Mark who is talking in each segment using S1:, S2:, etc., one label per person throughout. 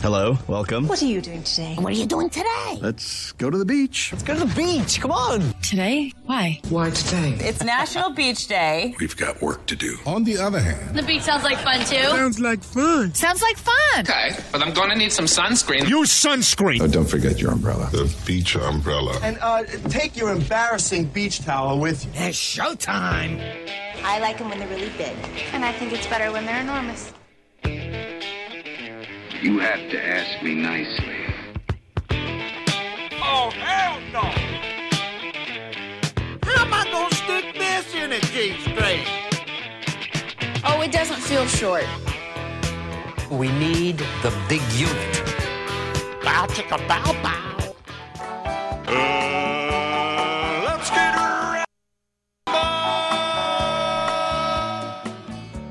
S1: Hello, welcome.
S2: What are you doing today?
S3: What are you doing today?
S1: Let's go to the beach.
S4: Let's go to the beach. Come on.
S2: Today? Why?
S4: Why today?
S5: It's National Beach Day.
S6: We've got work to do.
S7: On the other hand,
S8: the beach sounds like fun too.
S7: Sounds like fun.
S8: Sounds like fun.
S9: Okay, but I'm going to need some sunscreen.
S7: Use sunscreen.
S6: Oh, don't forget your umbrella. The beach umbrella.
S4: And uh, take your embarrassing beach towel with you.
S7: It's showtime.
S10: I like them when they're really big.
S8: And I think it's better when they're enormous.
S11: You have to ask me nicely.
S7: Oh, hell no! How am I gonna stick this in a G string?
S8: Oh, it doesn't feel short.
S12: We need the big unit.
S7: Bow chicka bow bow. Uh, let's get ready.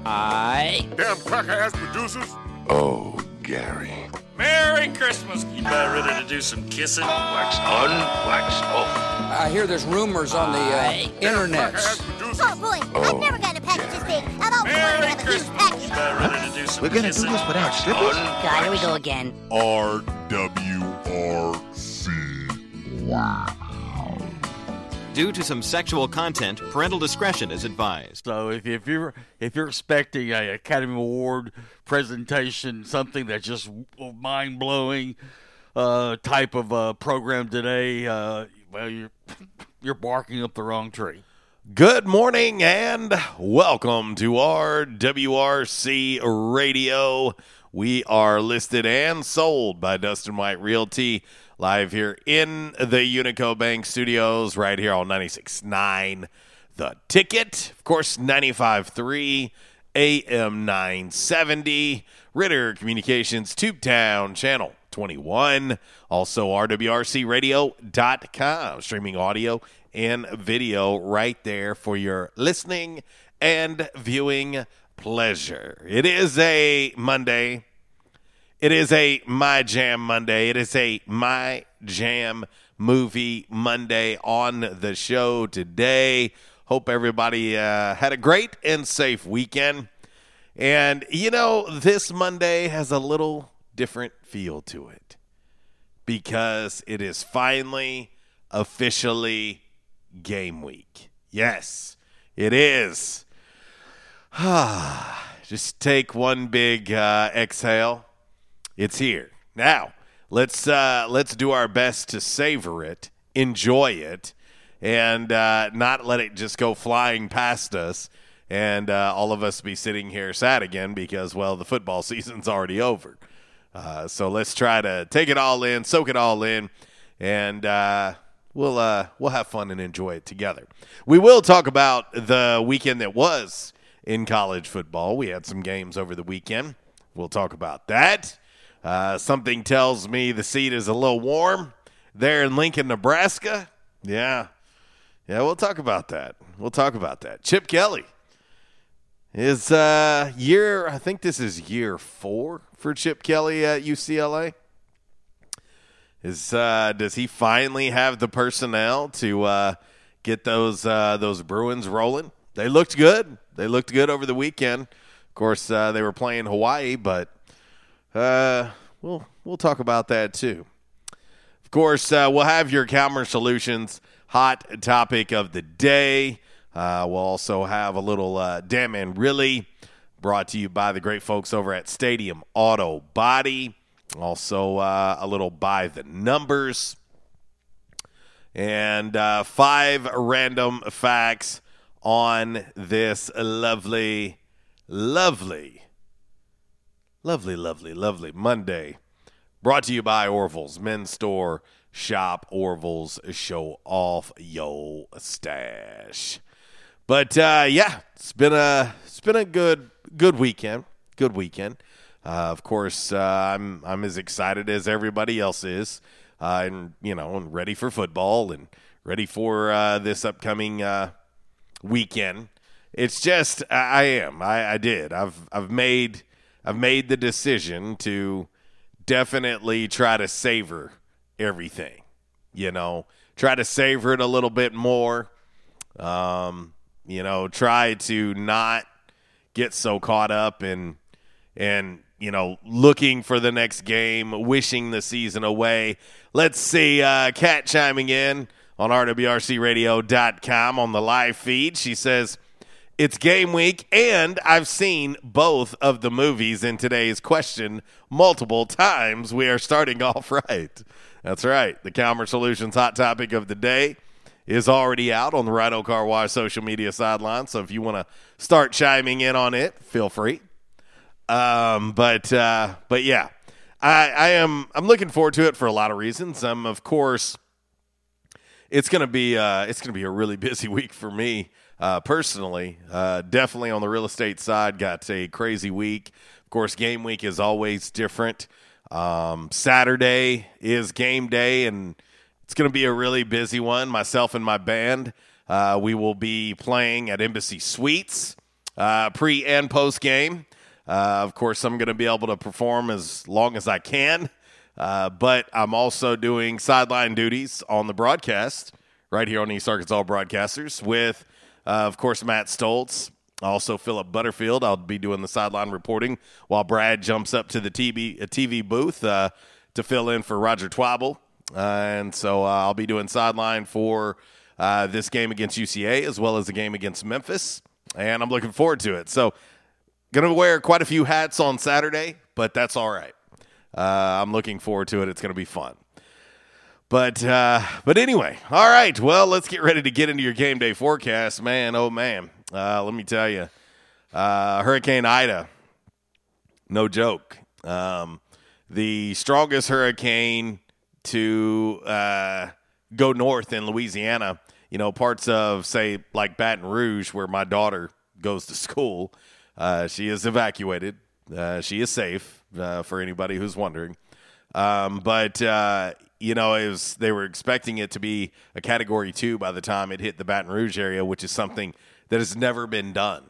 S13: I.
S7: Damn cracker ass producers.
S6: Oh, Gary.
S14: Merry Christmas. You about ready to do some kissing?
S11: Wax on, wax off.
S15: I hear there's rumors on the uh, internet.
S10: Oh boy,
S6: Oh,
S10: I've never gotten a package this big. I've always wanted to have a huge package.
S14: You about ready to do some
S11: We're gonna
S14: kissing?
S11: do this without slippers?
S10: God, here we go again.
S6: RWRC. Wow.
S16: Due to some sexual content, parental discretion is advised.
S17: So if, if you're if you're expecting a Academy Award presentation, something that's just mind blowing uh, type of uh, program today, uh, well you're you're barking up the wrong tree.
S18: Good morning and welcome to RWRC Radio. We are listed and sold by Dustin White Realty live here in the Unico Bank Studios right here on 96.9 The Ticket. Of course, 95.3 AM 970 Ritter Communications Tubetown Channel 21. Also, RWRCRadio.com. Streaming audio and video right there for your listening and viewing pleasure. It is a Monday. It is a My Jam Monday. It is a My Jam movie Monday on the show today. Hope everybody uh, had a great and safe weekend. And, you know, this Monday has a little different feel to it because it is finally officially game week. Yes, it is. Just take one big uh, exhale. It's here now. Let's uh, let's do our best to savor it, enjoy it, and uh, not let it just go flying past us, and uh, all of us be sitting here sad again because well, the football season's already over. Uh, so let's try to take it all in, soak it all in, and uh, we'll uh, we'll have fun and enjoy it together. We will talk about the weekend that was in college football. We had some games over the weekend. We'll talk about that. Uh, something tells me the seat is a little warm there in Lincoln, Nebraska. Yeah, yeah, we'll talk about that. We'll talk about that. Chip Kelly is uh, year. I think this is year four for Chip Kelly at UCLA. Is uh, does he finally have the personnel to uh, get those uh, those Bruins rolling? They looked good. They looked good over the weekend. Of course, uh, they were playing Hawaii, but uh, we'll we'll talk about that too. Of course, uh, we'll have your Calmer Solutions hot topic of the day. Uh, we'll also have a little uh, damn and really brought to you by the great folks over at Stadium Auto Body. Also, uh, a little by the numbers and uh, five random facts on this lovely, lovely, lovely, lovely, lovely Monday. Brought to you by Orville's Men's Store. Shop Orville's. Show off yo stash. But uh, yeah, it's been a it's been a good good weekend. Good weekend. Uh, of course, uh, I'm I'm as excited as everybody else is, uh, and you know, and ready for football and ready for uh, this upcoming uh, weekend. It's just I, I am. I, I did. I've I've made I've made the decision to definitely try to savor everything. You know, try to savor it a little bit more. Um, you know, try to not get so caught up in and you know looking for the next game, wishing the season away. Let's see, uh, Kat chiming in on rwrcradio.com on the live feed. She says. It's game week, and I've seen both of the movies in today's question multiple times. We are starting off right. That's right. The Calmer Solutions hot topic of the day is already out on the Rhino Car Wash social media sideline. So if you want to start chiming in on it, feel free. Um, but uh, but yeah, I, I am I'm looking forward to it for a lot of reasons. Um, of course, it's gonna be uh, it's gonna be a really busy week for me uh, personally. Uh, definitely on the real estate side, got a crazy week. Of course, game week is always different. Um, Saturday is game day, and it's going to be a really busy one. Myself and my band, uh, we will be playing at Embassy Suites uh, pre and post game. Uh, of course, I'm going to be able to perform as long as I can, uh, but I'm also doing sideline duties on the broadcast right here on East Arkansas Broadcasters with, of course, Matt Stoltz. Also, Philip Butterfield. I'll be doing the sideline reporting while Brad jumps up to the TV, TV booth uh, to fill in for Roger Twibell. Uh, and so uh, I'll be doing sideline for uh, this game against UCA as well as the game against Memphis. And I'm looking forward to it. So, going to wear quite a few hats on Saturday, but that's all right. Uh, I'm looking forward to it. It's going to be fun. But uh, but anyway, all right. Well, let's get ready to get into your game day forecast, man. Oh man, uh, let me tell you, uh, Hurricane Ida, no joke. Um, the strongest hurricane to uh, go north in Louisiana. You know, parts of say like Baton Rouge, where my daughter goes to school. Uh, she is evacuated. Uh, she is safe for anybody who's wondering. Um, but uh, you know, it was they were expecting it to be a category two by the time it hit the Baton Rouge area, which is something that has never been done.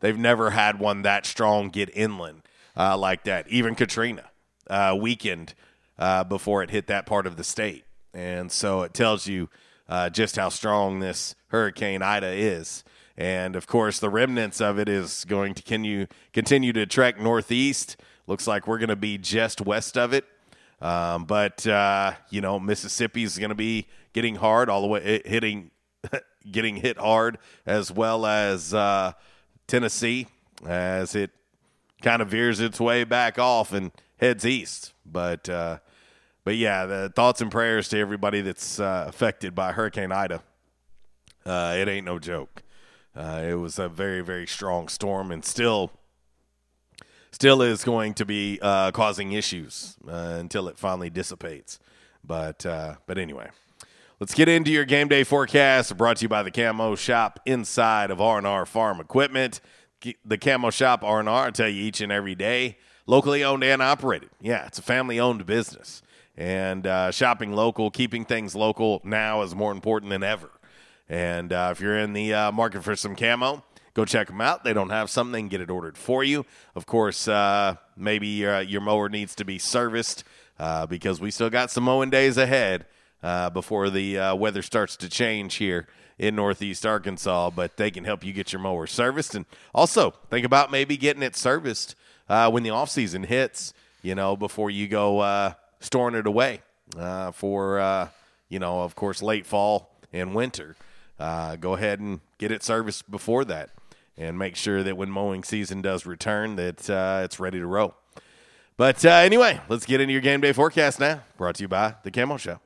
S18: They've never had one that strong get inland uh, like that. Even Katrina uh, weakened uh, before it hit that part of the state, and so it tells you uh, just how strong this Hurricane Ida is. And of course, the remnants of it is going to continue continue to trek northeast. Looks like we're going to be just west of it. Um, but uh, you know, Mississippi is going to be getting hard all the way, hitting, getting hit hard, as well as uh, Tennessee, as it kind of veers its way back off and heads east. But uh, but yeah, the thoughts and prayers to everybody that's uh, affected by Hurricane Ida. Uh, it ain't no joke. Uh, it was a very very strong storm, and still still is going to be uh, causing issues uh, until it finally dissipates. But uh, but anyway, let's get into your game day forecast. Brought to you by the Camo Shop inside of R and R Farm Equipment. The Camo Shop R and R. Tell you each and every day, locally owned and operated. Yeah, it's a family owned business, and uh, shopping local, keeping things local now is more important than ever. And uh, if you're in the uh, market for some camo, go check them out. They don't have something, get it ordered for you. Of course, uh, maybe your, your mower needs to be serviced uh, because we still got some mowing days ahead. uh, before the uh, weather starts to change here in Northeast Arkansas. But they can help you get your mower serviced, and also think about maybe getting it serviced uh, when the off season hits. You know, before you go uh, storing it away uh, for uh, you know, of course, late fall and winter. Uh, go ahead and get it serviced before that, and make sure that when mowing season does return, that uh, it's ready to roll. But uh, anyway, let's get into your game day forecast now. Brought to you by the Camo Shop.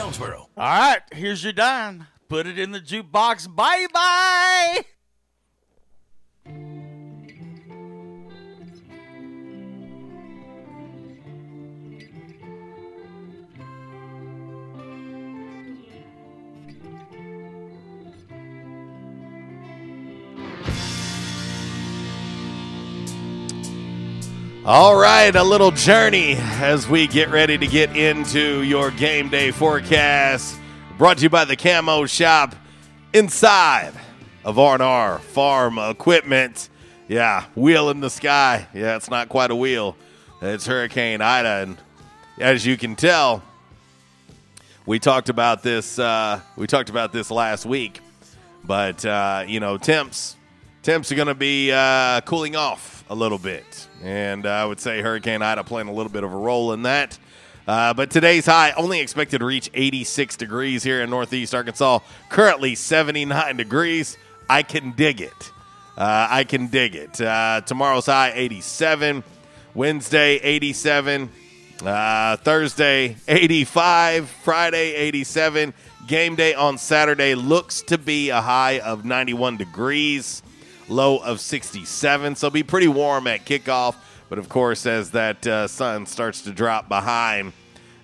S19: Jonesboro.
S17: All right, here's your dime. Put it in the jukebox. Bye bye.
S18: All right, a little journey as we get ready to get into your game day forecast. Brought to you by the Camo Shop inside of R&R Farm Equipment. Yeah, wheel in the sky. Yeah, it's not quite a wheel. It's Hurricane Ida, and as you can tell, we talked about this. Uh, we talked about this last week, but uh, you know, temps temps are going to be uh, cooling off a little bit, and I would say Hurricane Ida playing a little bit of a role in that. Uh, but today's high only expected to reach 86 degrees here in Northeast Arkansas. Currently 79 degrees. I can dig it. Uh, I can dig it. Uh, tomorrow's high 87. Wednesday 87. Uh, Thursday 85. Friday 87. Game day on Saturday looks to be a high of 91 degrees, low of 67. So be pretty warm at kickoff. But of course, as that uh, sun starts to drop behind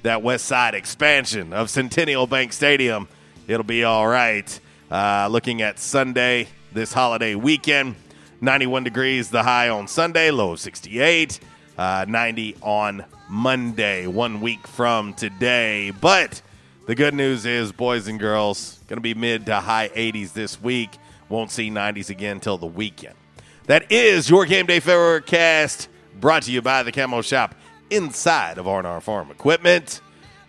S18: that west side expansion of Centennial Bank Stadium, it'll be all right. Uh, looking at Sunday, this holiday weekend, 91 degrees, the high on Sunday, low of 68, uh, 90 on Monday, one week from today. But the good news is, boys and girls, going to be mid to high 80s this week. Won't see 90s again until the weekend. That is your game day forecast brought to you by the Camo Shop inside of R&R Farm Equipment.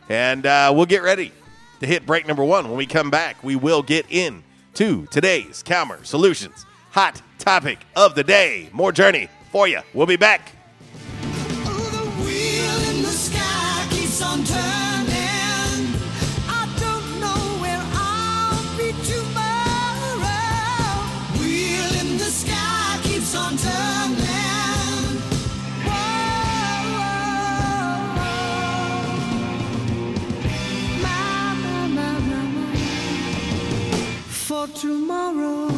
S18: And uh, we'll get ready to hit break number one. When we come back, we will get in to today's Calmer Solutions hot topic of the day. More journey for you. We'll be back.
S20: Tomorrow.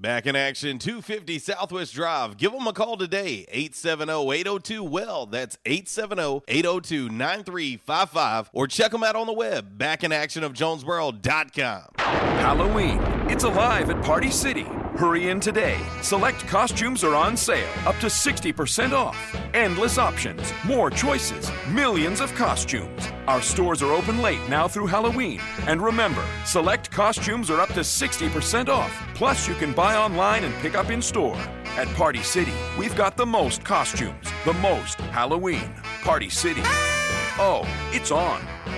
S18: Back in action, 250 Southwest Drive. Give them a call today, 870-802-WELL. That's 870-802-9355. Or check them out on the web, back in action of backinactionofjonesboro.com.
S21: Halloween. It's alive at Party City. Hurry in today. Select costumes are on sale, up to 60% off. Endless options, more choices, millions of costumes. Our stores are open late now through Halloween. And remember, select costumes are up to 60% off. Plus, you can buy online and pick up in store. At Party City, we've got the most costumes, the most Halloween. Party City. Oh, it's on.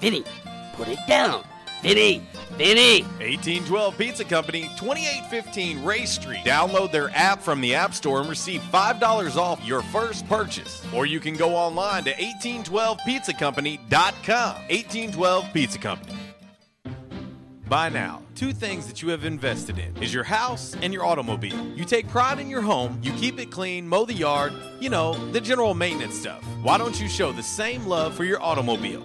S22: Vinny, put it down. Vinny, Vinny.
S18: 1812 Pizza Company, 2815 Ray Street. Download their app from the App Store and receive $5 off your first purchase. Or you can go online to 1812pizzacompany.com. 1812 Pizza Company. By now, two things that you have invested in is your house and your automobile. You take pride in your home, you keep it clean, mow the yard, you know, the general maintenance stuff. Why don't you show the same love for your automobile?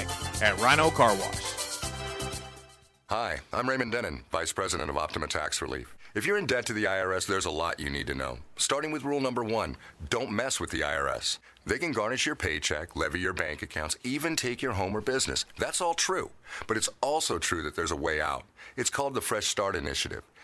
S18: at Rhino Car Wash.
S23: Hi, I'm Raymond Denon, Vice President of Optima Tax Relief. If you're in debt to the IRS, there's a lot you need to know. Starting with rule number one don't mess with the IRS. They can garnish your paycheck, levy your bank accounts, even take your home or business. That's all true. But it's also true that there's a way out. It's called the Fresh Start Initiative.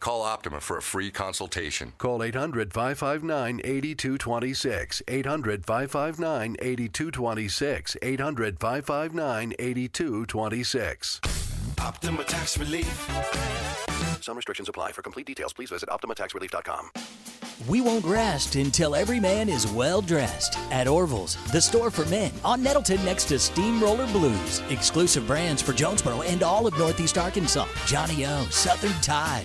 S23: Call Optima for a free consultation.
S24: Call 800 559 8226. 800 559 8226. 800 559 8226.
S25: Optima Tax Relief.
S24: Some restrictions apply. For complete details, please visit OptimaTaxRelief.com.
S26: We won't rest until every man is well dressed. At Orville's, the store for men, on Nettleton next to Steamroller Blues. Exclusive brands for Jonesboro and all of Northeast Arkansas. Johnny O, Southern Tide.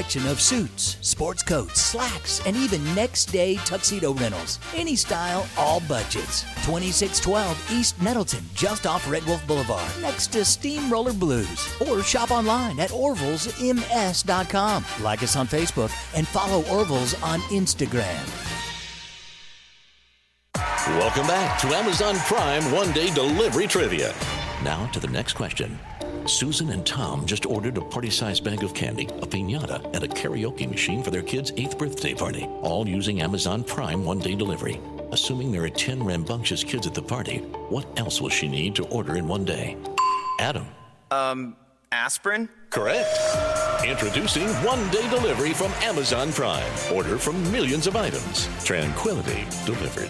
S26: of suits, sports coats, slacks, and even next day tuxedo rentals. Any style, all budgets. 2612 East Nettleton, just off Red Wolf Boulevard, next to Steamroller Blues. Or shop online at orvillesms.com. Like us on Facebook and follow Orville's on Instagram.
S16: Welcome back to Amazon Prime One Day Delivery Trivia. Now to the next question. Susan and Tom just ordered a party sized bag of candy, a pinata, and a karaoke machine for their kid's eighth birthday party, all using Amazon Prime one day delivery. Assuming there are 10 rambunctious kids at the party, what else will she need to order in one day? Adam.
S27: Um, aspirin?
S16: Correct. Introducing one day delivery from Amazon Prime. Order from millions of items. Tranquility delivered.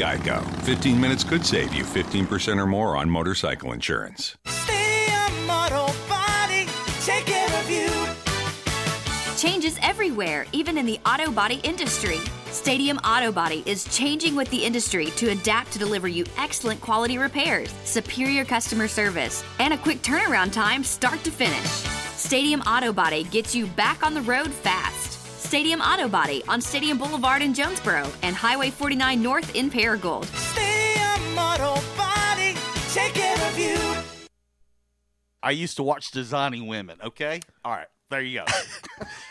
S28: Geico. 15 minutes could save you 15% or more on motorcycle insurance.
S20: Stadium Auto Body, take care of you.
S29: Changes everywhere, even in the auto body industry. Stadium Auto Body is changing with the industry to adapt to deliver you excellent quality repairs, superior customer service, and a quick turnaround time start to finish. Stadium Auto Body gets you back on the road fast. Stadium Auto Body on Stadium Boulevard in Jonesboro and Highway 49 North in Paragould.
S20: Stadium Auto Body, take care of you.
S17: I used to watch Designing Women, okay? All right, there you go.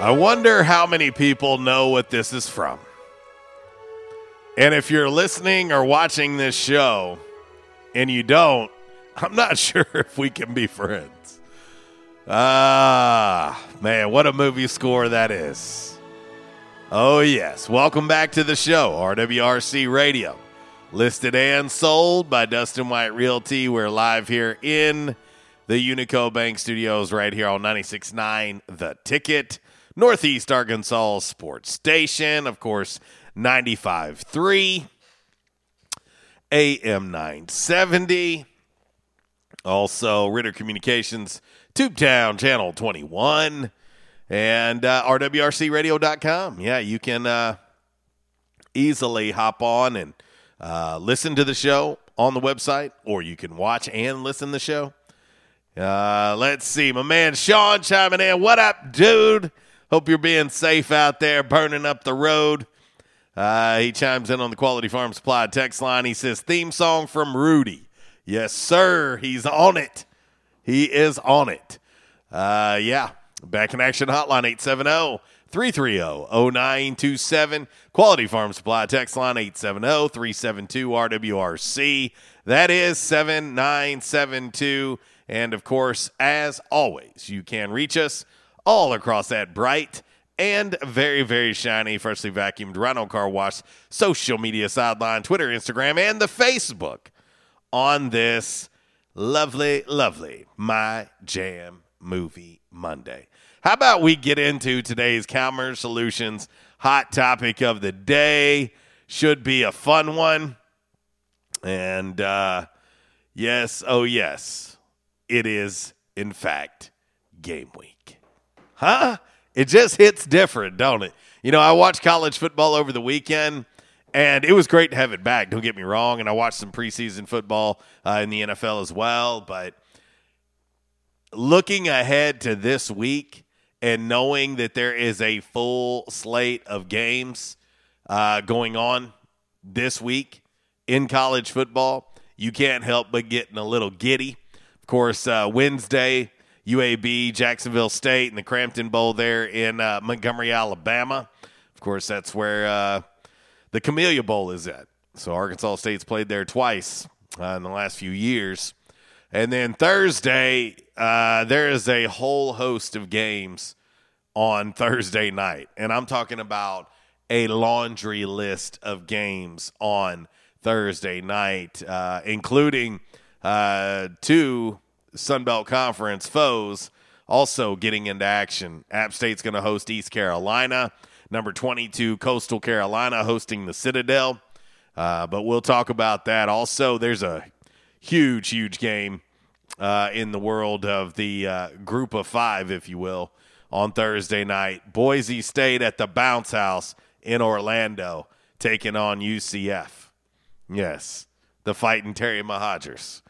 S18: I wonder how many people know what this is from. And if you're listening or watching this show and you don't, I'm not sure if we can be friends. Ah, man, what a movie score that is. Oh, yes. Welcome back to the show, RWRC Radio. Listed and sold by Dustin White Realty. We're live here in the Unico Bank Studios right here on 96.9 The Ticket. Northeast Arkansas Sports Station, of course, 95.3, AM 970. Also, Ritter Communications, Tubetown Channel 21, and uh, RWRCRadio.com. Yeah, you can uh, easily hop on and uh, listen to the show on the website, or you can watch and listen to the show. Uh, let's see, my man Sean chiming in. What up, dude? Hope you're being safe out there, burning up the road. Uh, he chimes in on the Quality Farm Supply text line. He says, "Theme song from Rudy." Yes, sir. He's on it. He is on it. Uh, yeah. Back in action hotline 870 330 0927. Quality Farm Supply text line 870 372 RWRC. That is 7972. And of course, as always, you can reach us all across that bright and very, very shiny, freshly vacuumed Rhino Car Wash social media sideline, Twitter, Instagram, and the Facebook on this lovely, lovely My Jam Movie Monday. How about we get into today's Calmer Solutions hot topic of the day? Should be a fun one. And uh, yes, oh yes, it is, in fact, game week. Huh? It just hits different, don't it? You know, I watched college football over the weekend, and it was great to have it back. Don't get me wrong. And I watched some preseason football uh, in the NFL as well. But looking ahead to this week and knowing that there is a full slate of games uh, going on this week in college football, you can't help but getting a little giddy. Of course, uh, Wednesday, UAB, Jacksonville State, and the Cramton Bowl there in uh, Montgomery, Alabama. Of course, that's where uh, the Camellia Bowl is at. So Arkansas State's played there twice uh, in the last few years. And then Thursday, uh, there is a whole host of games on Thursday night. And I'm talking about a laundry list of games on Thursday night, uh, including uh, two Sunbelt Conference foes also getting into action. App State's going to host East Carolina. Number 22, Coastal Carolina, hosting the Citadel. Uh, but we'll talk about that. Also, there's a huge, huge game uh, in the world of the uh, group of five, if you will, on Thursday night. Boise State at the Bounce House in Orlando taking on UCF. Yes, the fighting Terry Mohajirs.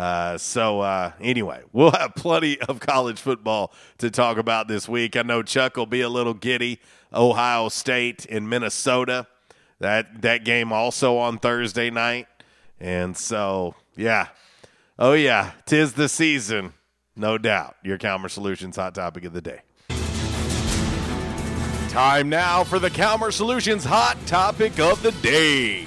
S18: Uh, so uh, anyway, we'll have plenty of college football to talk about this week. I know Chuck will be a little giddy. Ohio State in Minnesota. That that game also on Thursday night. And so, yeah. Oh yeah, tis the season. No doubt. Your Calmer Solutions hot topic of the day. Time now for the Calmer Solutions hot topic of the day.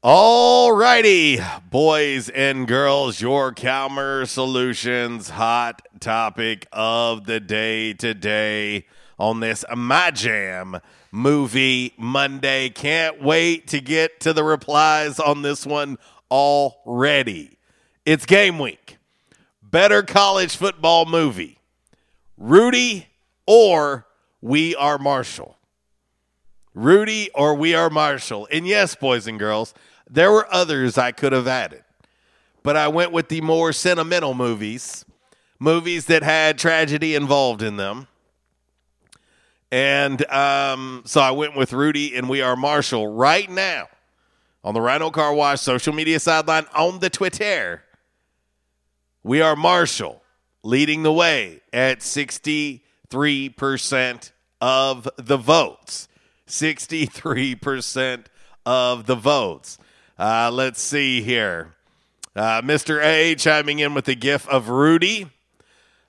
S18: All righty, boys and girls, your Calmer Solutions hot topic of the day today on this My Jam movie Monday. Can't wait to get to the replies on this one already. It's game week. Better college football movie Rudy or We Are Marshall. Rudy or We Are Marshall. And yes, boys and girls, there were others I could have added. But I went with the more sentimental movies, movies that had tragedy involved in them. And um, so I went with Rudy and We Are Marshall right now on the Rhino Car Wash social media sideline on the Twitter. We Are Marshall leading the way at 63% of the votes. 63% of the votes. Uh, let's see here. Uh, Mr. A chiming in with the gif of Rudy.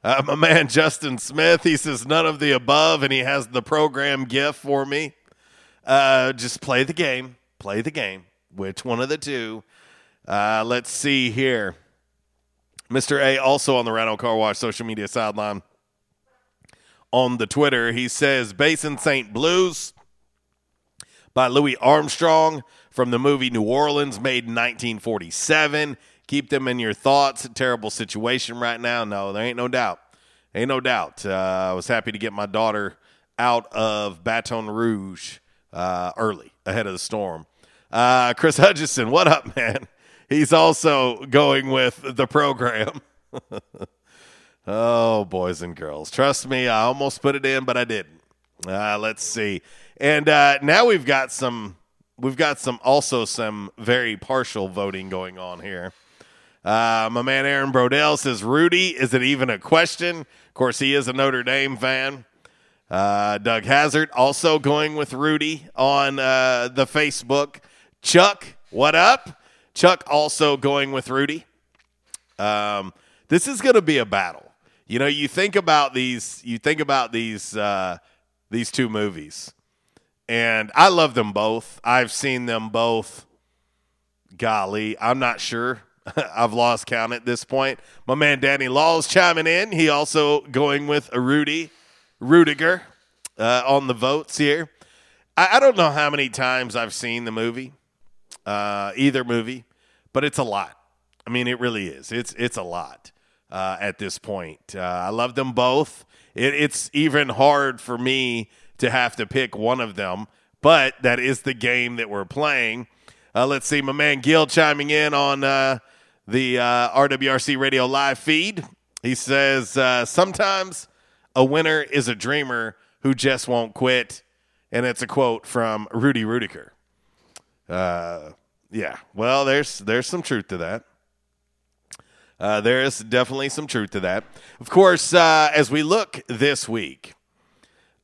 S18: Uh, my man Justin Smith, he says none of the above, and he has the program gif for me. Uh, just play the game. Play the game. Which one of the two? Uh, let's see here. Mr. A also on the Rhino Car Wash social media sideline on the Twitter. He says Basin St. Blues by Louis Armstrong from the movie New Orleans, made in 1947. Keep them in your thoughts. Terrible situation right now. No, there ain't no doubt. Ain't no doubt. Uh, I was happy to get my daughter out of Baton Rouge uh, early, ahead of the storm. Uh, Chris Hutchison, what up, man? He's also going with the program. oh, boys and girls. Trust me, I almost put it in, but I didn't. Uh, let's see. And uh, now we've got some we've got some also some very partial voting going on here. Uh, my man Aaron Brodell says, Rudy, is it even a question? Of course, he is a Notre Dame fan. Uh, Doug Hazard also going with Rudy on uh, the Facebook. Chuck, what up? Chuck also going with Rudy. Um, this is going to be a battle. You know, you think about these. You think about these uh, these two movies, and I love them both. I've seen them both. Golly, I'm not sure. I've lost count at this point. My man Danny Law's chiming in. He also going with a Rudy Ruettiger uh, on the votes here. I, I, don't know how many times I've seen the movie, uh, either movie, but it's a lot. I mean, it really is. It's it's a lot uh, at this point. Uh, I love them both. It, it's even hard for me to have to pick one of them, but that is the game that we're playing. Uh, let's see, my man Gil chiming in on uh, the uh, RWRC radio live feed. He says, uh, Sometimes a winner is a dreamer who just won't quit. And it's a quote from Rudy Ruettiger. Uh, yeah, well, there's there's some truth to that. Uh, there is definitely some truth to that. Of course, uh, as we look this week,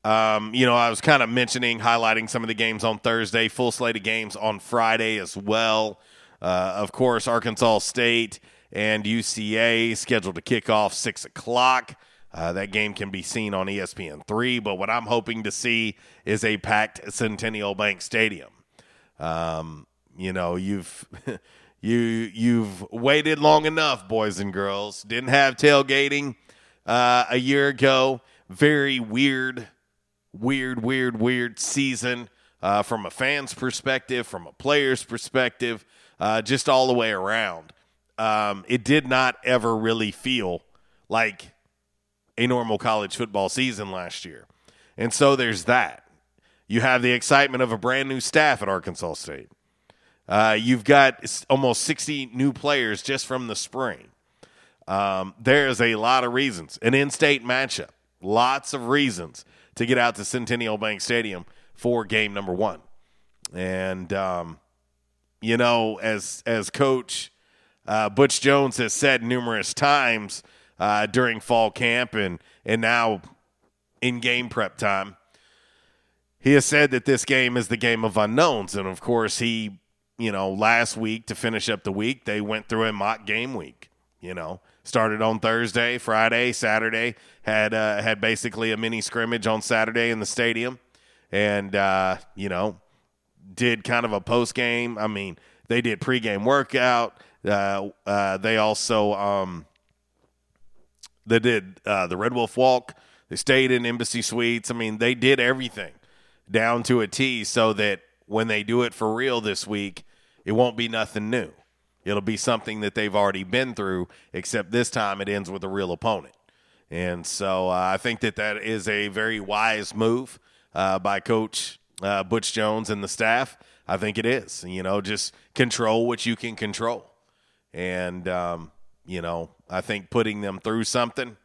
S18: um, you know, I was kind of mentioning, highlighting some of the games on Thursday, full slate of games on Friday as well. Uh, of course, Arkansas State and UCA scheduled to kick off 6 o'clock. Uh, that game can be seen on ESPN three, but what I'm hoping to see is a packed Centennial Bank Stadium. Um, you know, you've you you've waited long enough, boys and girls. Didn't have tailgating uh, a year ago. Very weird, weird, weird, weird season uh, from a fan's perspective, from a player's perspective, uh, just all the way around. Um, it did not ever really feel like a normal college football season last year. And so there's that. You have the excitement of a brand new staff at Arkansas State. Uh, you've got almost 60 new players just from the spring. Um, there is a lot of reasons. An in state matchup, lots of reasons to get out to Centennial Bank Stadium for game number one. And, um, you know, as, as Coach uh, Butch Jones has said numerous times, uh, during fall camp and and now in game prep time. He has said that this game is the game of unknowns, and of course, he, you know, last week to finish up the week, they went through a mock game week. You know, started on Thursday, Friday, Saturday, had uh, had basically a mini scrimmage on Saturday in the stadium, and uh, you know, did kind of a post game. I mean, they did pregame workout. Uh, uh, they also um, they did uh, the Red Wolf Walk. They stayed in Embassy Suites. I mean, they did everything down to a T so that when they do it for real this week, it won't be nothing new. It'll be something that they've already been through, except this time it ends with a real opponent. And so uh, I think that that is a very wise move uh, by Coach uh, Butch Jones and the staff. I think it is. You know, just control what you can control. And, um, you know, I think putting them through something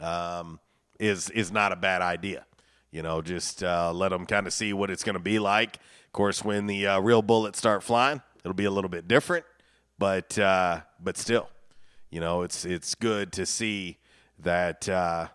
S18: um, is is not a bad idea. You know, just uh, let them kind of see what it's going to be like. Of course, when the uh, real bullets start flying, it'll be a little bit different, but uh, but still, you know, it's it's good to see that uh,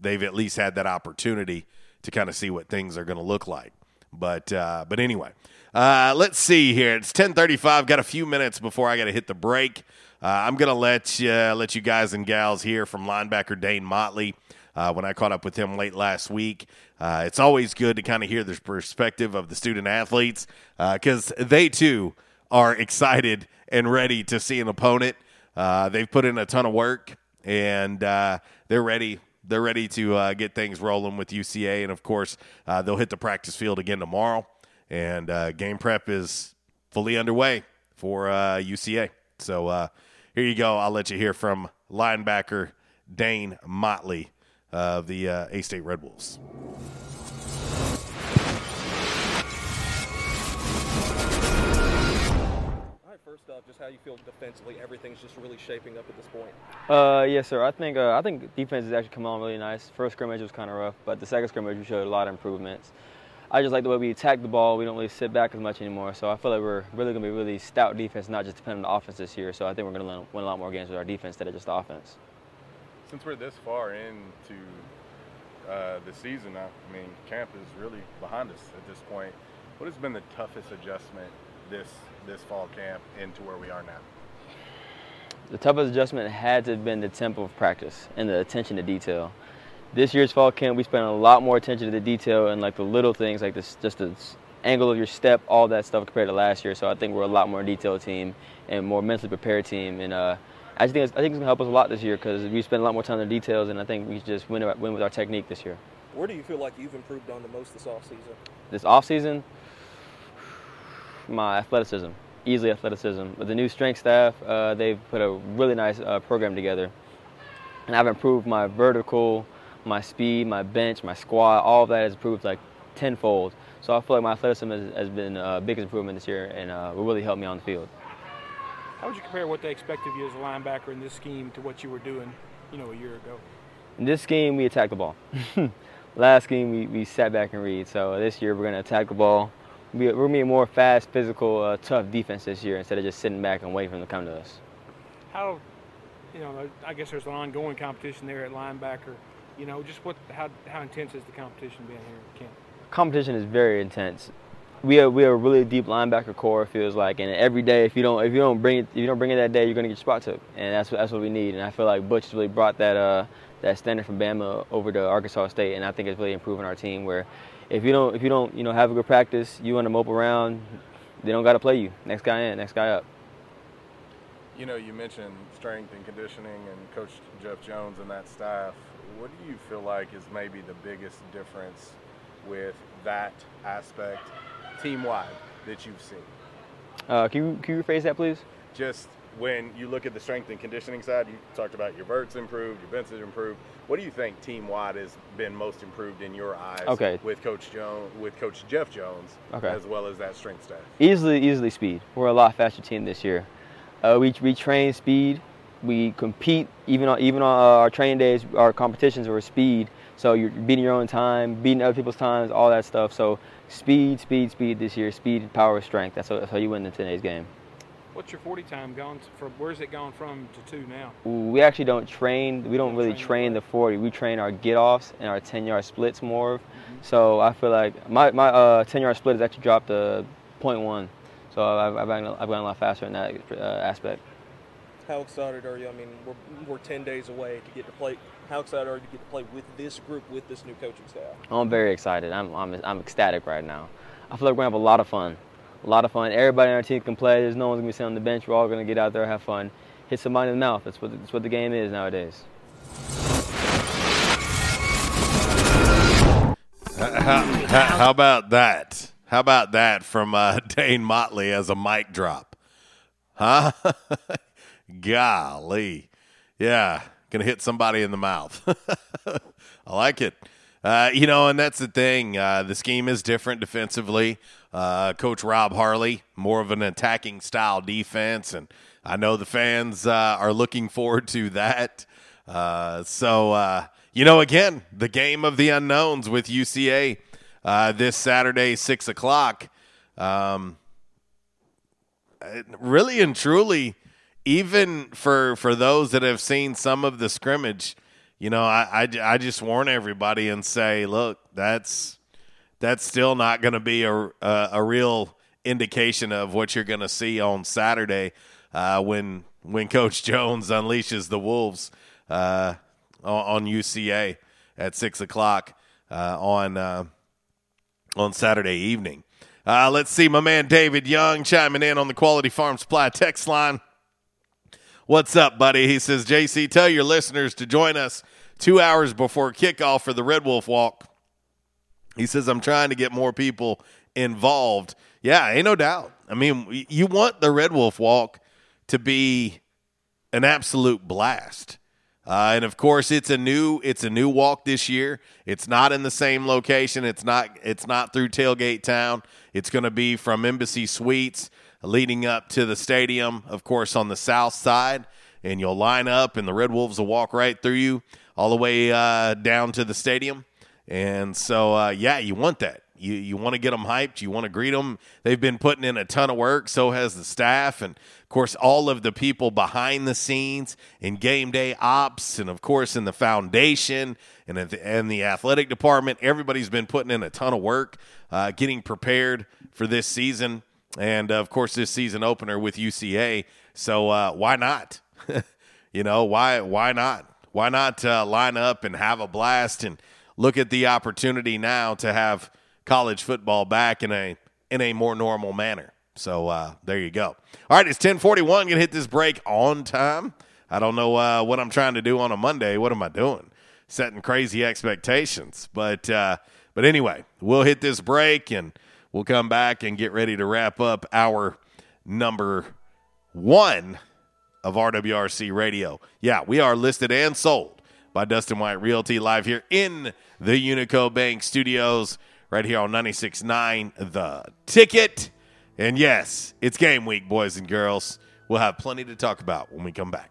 S18: they've at least had that opportunity to kind of see what things are going to look like. But uh, but anyway, uh, let's see here. It's ten thirty five. Got a few minutes before I got to hit the break. Uh, I'm to let you, let you guys and gals hear from linebacker Dane Motley. Uh, when I caught up with him late last week. Uh, it's always good to kind of hear the perspective of the student athletes because uh, they too are excited and ready to see an opponent. Uh, they've put in a ton of work and uh, they're ready. They're ready to get things rolling with UCA, and of course, they'll hit the practice field again tomorrow. And game prep is fully underway for uh, UCA. So uh, here you go. I'll let you hear from linebacker Dane Motley of the uh, A State Red Wolves.
S30: All right, first off, just how you feel defensively. Everything's just really shaping up at this point.
S31: Uh, yes, sir. I think uh, I think defense has actually come on really nice. First scrimmage was kind of rough, but the second scrimmage we showed a lot of improvements. I just like the way we attack the ball. We don't really sit back as much anymore. So I feel like we're really going to be really stout defense, not just depending on the offense this year. So I think we're going to win a lot more games with our defense instead of just the offense.
S32: Since we're this far into uh, the season, I mean, camp is really behind us at this point. What has been the toughest adjustment this this fall camp into where we are now?
S31: The toughest adjustment had to have been the tempo of practice and the attention to detail. This year's fall camp, we spent a lot more attention to the detail and like the little things, like this, just the angle of your step, all that stuff compared to last year. So I think we're a lot more detailed team and more mentally prepared team. And uh, I think it's, I think it's gonna help us a lot this year because we spend a lot more time on the details, and I think we just win win with our technique this year.
S30: Where do you feel like you've improved on the most this offseason?
S31: This off season, my athleticism, easily athleticism. With the new strength staff, uh, they've put a really nice uh, program together, and I've improved my vertical, my speed, my bench, my squat. All of that has improved like tenfold. So I feel like my athleticism has, has been a biggest improvement this year, and uh, will really help me on the field.
S33: How would you compare what they expect of you as a linebacker in this scheme to what you were doing, you know, a year ago?
S31: In this game, we attack the ball. Last game, we, we sat back and read. So this year, we're going to attack the ball. We, we're going to be a more fast, physical, uh, tough defense this year instead of just sitting back and waiting for them to come to us.
S33: How, you know, I guess there's an ongoing competition there at linebacker. You know, just what, how, how intense is the competition being here at camp?
S31: Competition is very intense. We are we are a really deep linebacker core. It feels like, and every day, if you don't if you don't bring it if you don't bring it that day, you're gonna get your spot took, and that's what that's what we need. And I feel like Butch really brought that uh, that standard from Bama over to Arkansas State, and I think it's really improving our team. Where if you don't if you don't you know have a good practice, you want to mope around, they don't got to play you. Next guy in, next guy up.
S32: You know, you mentioned strength and conditioning and Coach Jeff Jones and that staff. What do you feel like is maybe the biggest difference with that aspect team wide that you've seen?
S31: Uh, can you can you rephrase that, please?
S32: Just when you look at the strength and conditioning side, you talked about your verts improved, your benches improved. What do you think team wide has been most improved in your eyes?
S31: Okay.
S32: With Coach Jones, with Coach Jeff Jones,
S31: Okay.
S32: as well as that strength staff.
S31: Easily, easily speed. We're a lot faster team this year. Uh, we, we train speed. We compete even on even on our training days. Our competitions are speed. So you're beating your own time, beating other people's times, all that stuff. So speed, speed, speed this year. Speed, power, strength. That's how, that's how you win in today's game.
S33: What's your 40 time gone from? Where's it gone from to two now?
S31: We actually don't train. We don't really train the 40. We train our get offs and our 10 yard splits more. So I feel like my my uh, 10 yard split has actually dropped to 0.1. So I've, I've, gotten, I've gotten a lot faster in that uh, aspect.
S30: How excited are you? I mean, we're, we're 10 days away to get to play. How excited are you to get to play with this group, with this new coaching staff?
S31: I'm very excited. I'm, I'm, I'm ecstatic right now. I feel like we're going to have a lot of fun. A lot of fun. Everybody on our team can play. There's no one's going to be sitting on the bench. We're all going to get out there, have fun, hit somebody in the mouth. That's what, that's what the game is nowadays.
S18: How, how, how about that? How about that from uh, Dane Motley as a mic drop? Huh? Golly. Yeah, going to hit somebody in the mouth. I like it. Uh, you know, and that's the thing. Uh, the scheme is different defensively. Uh, Coach Rob Harley, more of an attacking style defense, and I know the fans uh, are looking forward to that. Uh, so, uh, you know, again, the game of the unknowns with UCA this Saturday, six o'clock. Um, really and truly, even for for those that have seen some of the scrimmage, you know, I I, I just warn everybody and say, look, that's that's still not going to be a, a a real indication of what you're going to see on Saturday uh, when when Coach Jones unleashes the Wolves uh, on, UCA at six o'clock uh, on uh, on Saturday evening. Uh, let's see, my man David Young chiming in on the Quality Farm Supply text line. What's up, buddy? He says, JC, tell your listeners to join us two hours before kickoff for the Red Wolf Walk. He says, I'm trying to get more people involved. Yeah, ain't no doubt. I mean, you want the Red Wolf Walk to be an absolute blast. Uh, and of course, it's a new it's a new walk this year. It's not in the same location. It's not it's not through Tailgate Town. It's going to be from Embassy Suites leading up to the stadium, of course, on the south side. And you'll line up, and the Red Wolves will walk right through you all the way uh, down to the stadium. And so, uh, yeah, you want that. You you want to get them hyped. You want to greet them. They've been putting in a ton of work. So has the staff, and of course all of the people behind the scenes in game day ops, and of course in the foundation and the, and the athletic department. Everybody's been putting in a ton of work, uh, getting prepared for this season, and uh, of course this season opener with UCA. So uh, why not? you know why why not? Why not uh, line up and have a blast and look at the opportunity now to have college football back in a in a more normal manner. So uh, there you go. All right, it's ten forty one. Gonna hit this break on time. I don't know uh, what I'm trying to do on a Monday. What am I doing? Setting crazy expectations. But uh, but anyway, we'll hit this break and we'll come back and get ready to wrap up our number one of RWRC Radio. Yeah, we are listed and sold by Dustin White Realty live here in the Unico Bank Studios right here on 96.9 The Ticket. And yes, it's game week, boys and girls. We'll have plenty to talk about when we come back.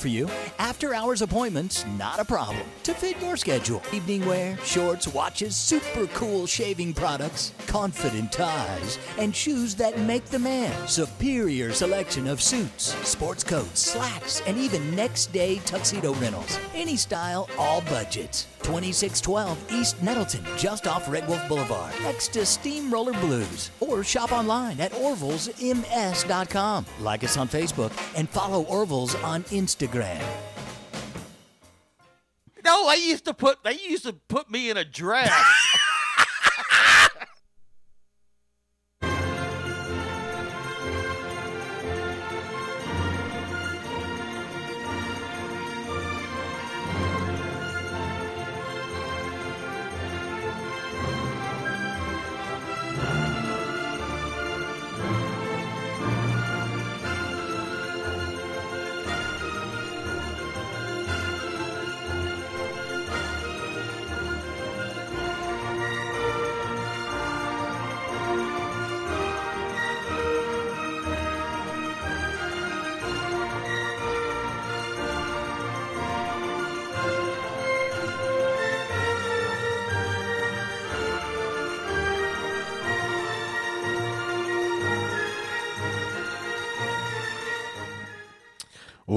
S26: for you, after hours appointments, not a problem. To fit your schedule. Evening wear, shorts, watches, super cool shaving products, confident ties, and shoes that make the man. Superior selection of suits, sports coats, slacks, and even next day tuxedo rentals. Any style, all budgets. 2612 East Nettleton, just off Red Wolf Boulevard, next to Steamroller Blues. Or shop online at orvillesms.com. Like us on Facebook and follow Orville's on Instagram.
S17: No, they used to put they used to put me in a dress.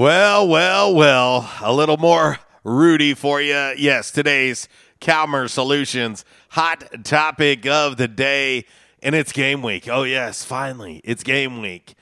S18: Well, well, well. A little more Rudy for you. Yes, today's Calmer Solutions hot topic of the day, and it's game week. Oh, yes, finally, it's game week.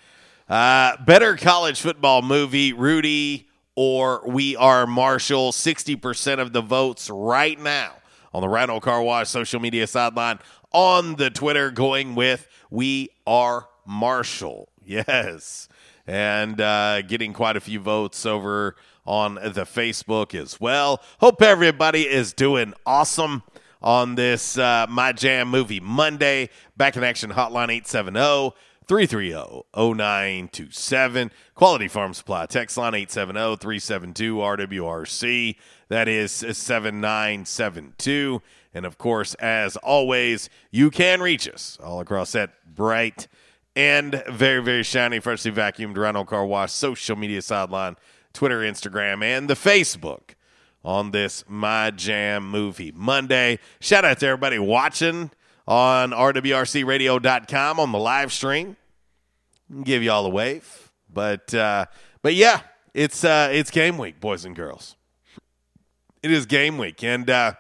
S18: Uh, better college football movie, Rudy or We Are Marshall. 60% of the votes right now on the Rhino Car Wash social media sideline on the Twitter going with We Are Marshall. Yes and uh, getting quite a few votes over on the Facebook as well. Hope everybody is doing awesome on this uh, My Jam Movie Monday. Back in Action Hotline 870 330 0927. Quality Farm Supply text line 870 372 RWRC. That is 7972. And of course, as always, you can reach us all across that bright and very, very shiny, freshly vacuumed Rhino Car Wash social media sideline, Twitter, Instagram, and the Facebook on this My Jam Movie Monday. Shout out to everybody watching on rwrcradio.com on the live stream. Give you all a wave. But uh, but yeah, it's uh, it's game week, boys and girls. It is game week, and uh,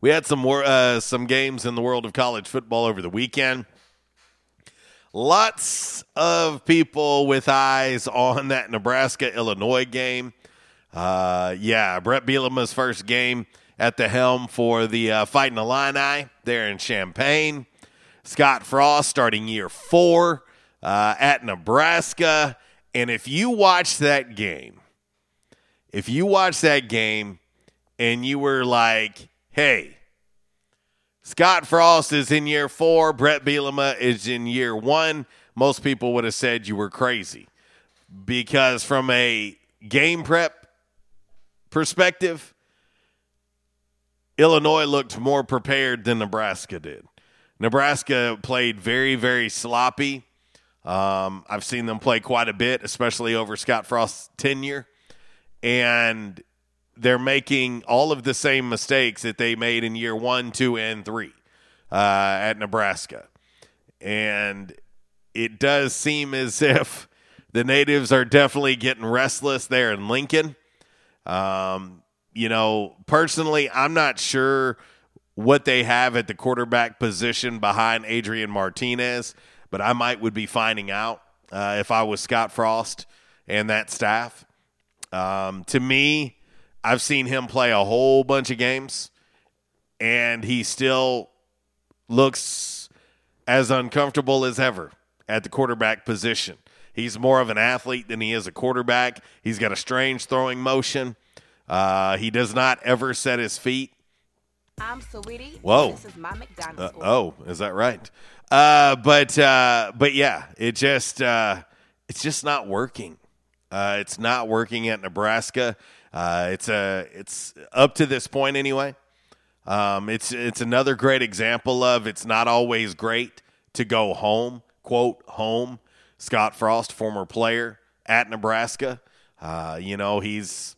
S18: we had some more uh, some games in the world of college football over the weekend. Lots of people with eyes on that Nebraska Illinois game. Uh, yeah, Bret Bielema's first game at the helm for the uh, Fighting Illini there in Champaign. Scott Frost starting year four uh, at Nebraska. And if you watch that game, if you watch that game and you were like, hey, Scott Frost is in year four. Bret Bielema is in year one. Most people would have said you were crazy because, from a game prep perspective, Illinois looked more prepared than Nebraska did. Nebraska played very, very sloppy. Um, I've seen them play quite a bit, especially over Scott Frost's tenure. And they're making all of the same mistakes that they made in year one, two, and three uh, at Nebraska. And it does seem as if the natives are definitely getting restless there in Lincoln. Um, you know, personally, I'm not sure what they have at the quarterback position behind Adrian Martinez, but I might would be finding out uh, if I was Scott Frost and that staff. Um, to me, I've seen him play a whole bunch of games, and he still looks as uncomfortable as ever at the quarterback position. He's more of an athlete than he is a quarterback. He's got a strange throwing motion. Uh, he does not ever set his feet.
S34: I'm Sweetie.
S18: Whoa.
S34: This is my McDonald's.
S18: Uh, oh, is that right? Uh, but uh, but yeah, it just uh, it's just not working. Uh, it's not working at Nebraska. Uh, it's a it's up to this point anyway. Um, it's it's another great example of it's not always great to go home. Quote home. Scott Frost, former player at Nebraska. Uh, you know he's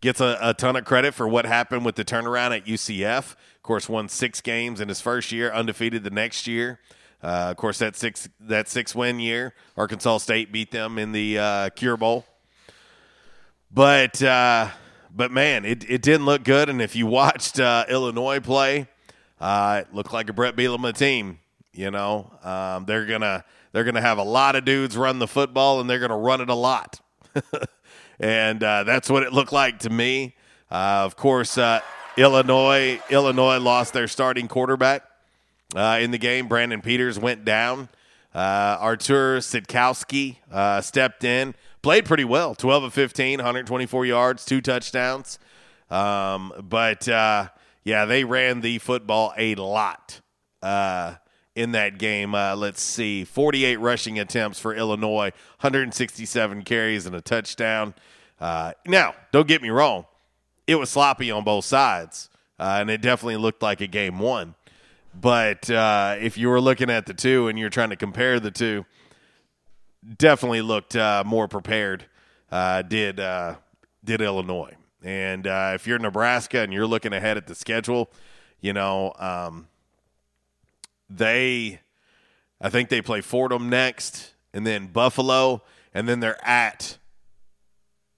S18: gets a, a, ton of credit for what happened with the turnaround at UCF. Of course, won six games in his first year, undefeated the next year. Uh, of course, that six that six win year, Arkansas State beat them in the uh, Cure Bowl. But uh, but man, it, it didn't look good. And if you watched uh, Illinois play, uh, it looked like a Bret Bielema team. You know, um, they're gonna they're gonna have a lot of dudes run the football, and they're gonna run it a lot. and uh, that's what it looked like to me. Uh, of course, uh, Illinois Illinois lost their starting quarterback in the game. Brandon Peters went down. Uh, Artur Sitkowski uh, stepped in played pretty well. 12 of 15 124 yards two touchdowns. Um, but uh, yeah they ran the football a lot uh, in that game. Uh, let's see 48 rushing attempts for illinois 167 carries and a touchdown. Uh, now don't get me wrong it was sloppy on both sides uh, and it definitely looked like a game one. But uh, if you were looking at the two and you're trying to compare the two definitely looked uh, more prepared. Uh, did uh, did Illinois? And uh, if you're Nebraska and you're looking ahead at the schedule, you know um, they, I think they play Fordham next, and then Buffalo, and then they're at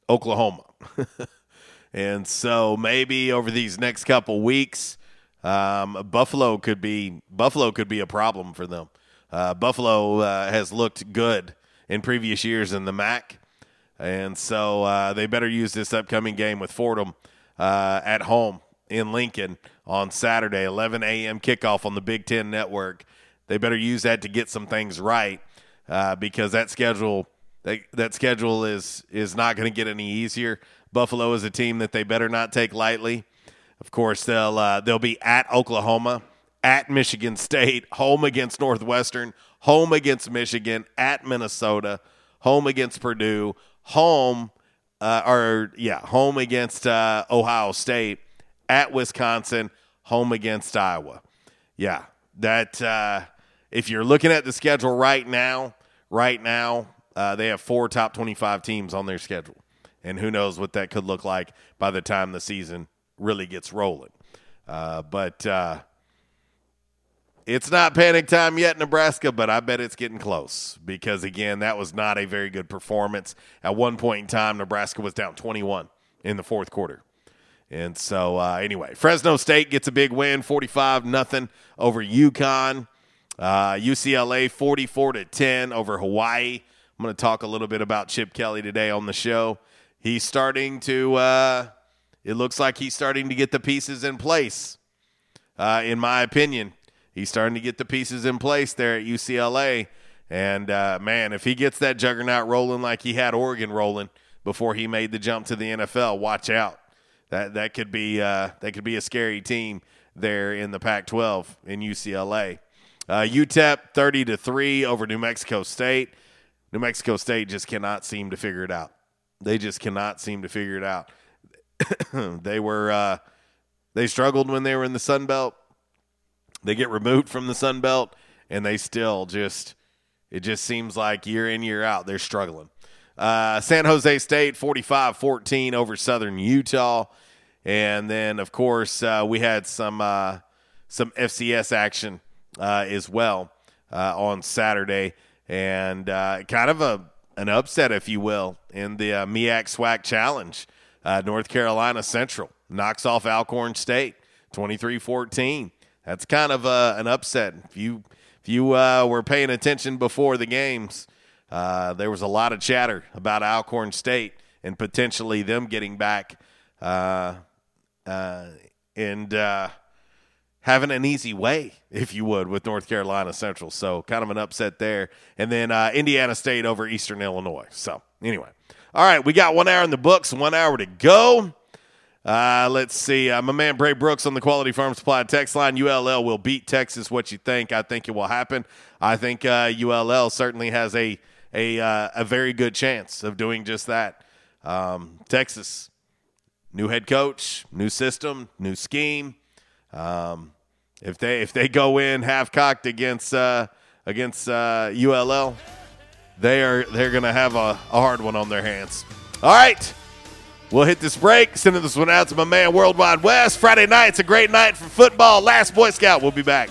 S18: Oklahoma. and so maybe over these next couple weeks, um, Buffalo could be Buffalo could be a problem for them. Uh, Buffalo uh, has looked good in previous years in the MAC, and so uh, they better use this upcoming game with Fordham uh, at home in Lincoln on Saturday, 11 a.m. kickoff on the Big Ten Network. They better use that to get some things right uh, because that schedule that, that schedule is is not going to get any easier. Buffalo is a team that they better not take lightly. Of course, they'll uh, they'll be at Oklahoma, at Michigan State, home against Northwestern, home against Michigan, at Minnesota, home against Purdue, home uh, or yeah, home against uh, Ohio State, at Wisconsin, home against Iowa. Yeah, that uh, if you're looking at the schedule right now, right now uh, they have four top 25 teams on their schedule, and who knows what that could look like by the time the season really gets rolling. Uh, but uh, it's not panic time yet, Nebraska, but I bet it's getting close because, again, that was not a very good performance. At one point in time, Nebraska was down 21 in the fourth quarter. And so, uh, anyway, Fresno State gets a big win, 45 nothing over UConn. Uh, UCLA 44 to 10 over Hawaii. I'm going to talk a little bit about Chip Kelly today on the show. He's starting to, uh, it looks like he's starting to get the pieces in place, uh, in my opinion. He's starting to get the pieces in place there at UCLA. And uh, man, if he gets that juggernaut rolling like he had Oregon rolling before he made the jump to the NFL, watch out. That that could be uh, that could be a scary team there in the Pac-12 in UCLA. Uh, UTEP thirty to three over New Mexico State. New Mexico State just cannot seem to figure it out. They just cannot seem to figure it out. they were uh, they struggled when they were in the Sun Belt. They get removed from the Sun Belt, and they still just it just seems like year in year out they're struggling. Uh, San Jose State 45-14 over Southern Utah, and then of course uh, we had some uh, some FCS action uh, as well uh, on Saturday, and uh, kind of a an upset, if you will, in the uh, MEAC SWAC Challenge. North Carolina Central knocks off Alcorn State 23-14. That's kind of uh, an upset. If you if you uh, were paying attention before the games, uh, there was a lot of chatter about Alcorn State and potentially them getting back uh, uh, and uh, having an easy way, if you would, with North Carolina Central. So kind of an upset there. And then Indiana State over Eastern Illinois. So anyway, all right, we got one hour in the books, one hour to go. Uh, let's see. Uh, my man Bray Brooks on the Quality Farm Supply text line. ULL will beat Texas. What you think? I think it will happen. I think uh, ULL certainly has a a uh, a very good chance of doing just that. Um, Texas, new head coach, new system, new scheme. Um, if they if they go in half cocked against uh, against uh, ULL, they are they're going to have a, a hard one on their hands. All right. We'll hit this break. Sending this one out to my man Worldwide West. Friday night's a great night for football. Last Boy Scout. We'll be back.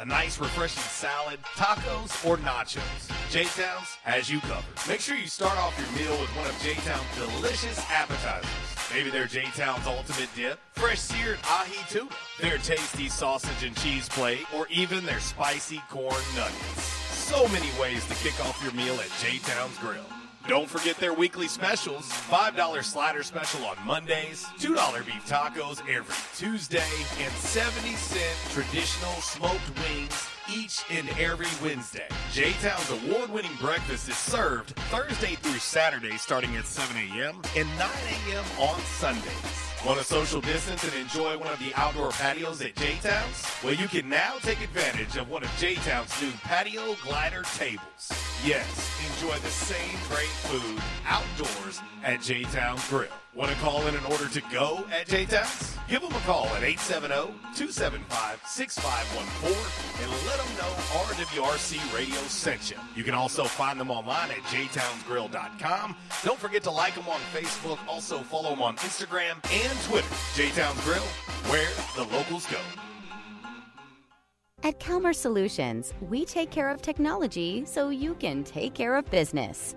S18: a nice refreshing salad, tacos, or nachos. J-Town's has you covered. Make sure you start off your meal with one of J-Town's delicious appetizers. Maybe their J-Town's ultimate dip, fresh seared ahi tuna, their tasty sausage and cheese plate, or even their spicy corn nuggets. So many ways to kick off your meal at J-Town's Grill. Don't forget their weekly specials. $5 slider special on Mondays, $2 beef tacos every Tuesday, and 70 cent traditional smoked wings each and every Wednesday. J Town's award winning breakfast is served Thursday through Saturday starting at 7 a.m. and 9 a.m. on Sundays. Want to social distance and enjoy one of the outdoor patios at J Town's? Well, you can now take advantage of one of J Town's new patio glider tables. Yes, enjoy the same great food outdoors at J Town's Grill. Want to call in an order to go at J Town's? Give them a call at 870-275-6514 and let them know RWRC Radio sent you. You can also find them online at jtownsgrill.com. Don't forget to like them on Facebook. Also follow them on Instagram and Twitter. J Towns Grill, where the locals go.
S35: At Calmer Solutions, we take care of technology so you can take care of business.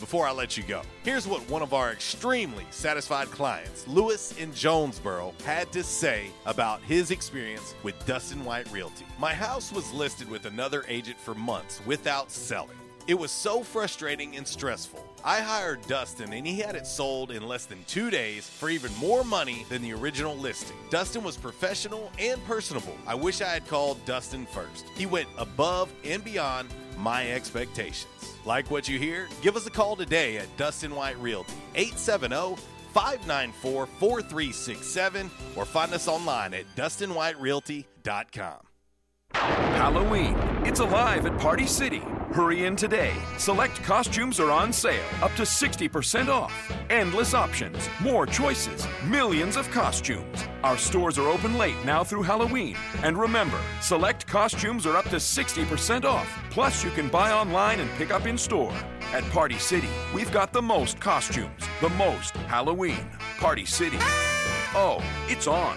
S18: before I let you go. Here's what one of our extremely satisfied clients, Lewis in Jonesboro, had to say about his experience with Dustin White Realty. My house was listed with another agent for months without selling. It was so frustrating and stressful. I hired Dustin and he had it sold in less than two days for even more money than the original listing. Dustin was professional and personable. I wish I had called Dustin first. He went above and beyond my expectations. Like what you hear? Give us a call today at Dustin White Realty, 870 594 4367, or find us online at DustinWhiteRealty.com.
S21: Halloween. It's alive at Party City. Hurry in today. Select costumes are on sale, up to 60% off. Endless options, more choices, millions of costumes. Our stores are open late now through Halloween. And remember, select costumes are up to 60% off. Plus, you can buy online and pick up in store. At Party City, we've got the most costumes, the most Halloween. Party City. Oh, it's on.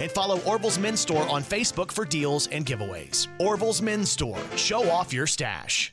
S36: and follow Orville's Men's Store on Facebook for deals and giveaways. Orville's Men's Store. Show off your stash.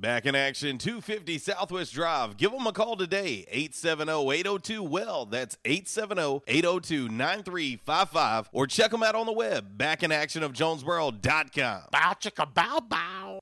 S18: Back in action, 250 Southwest Drive. Give them a call today, 870-802-WELL. That's 870-802-9355. Or check them out on the web, backinactionofjonesboro.com.
S37: Bow chicka bow bow.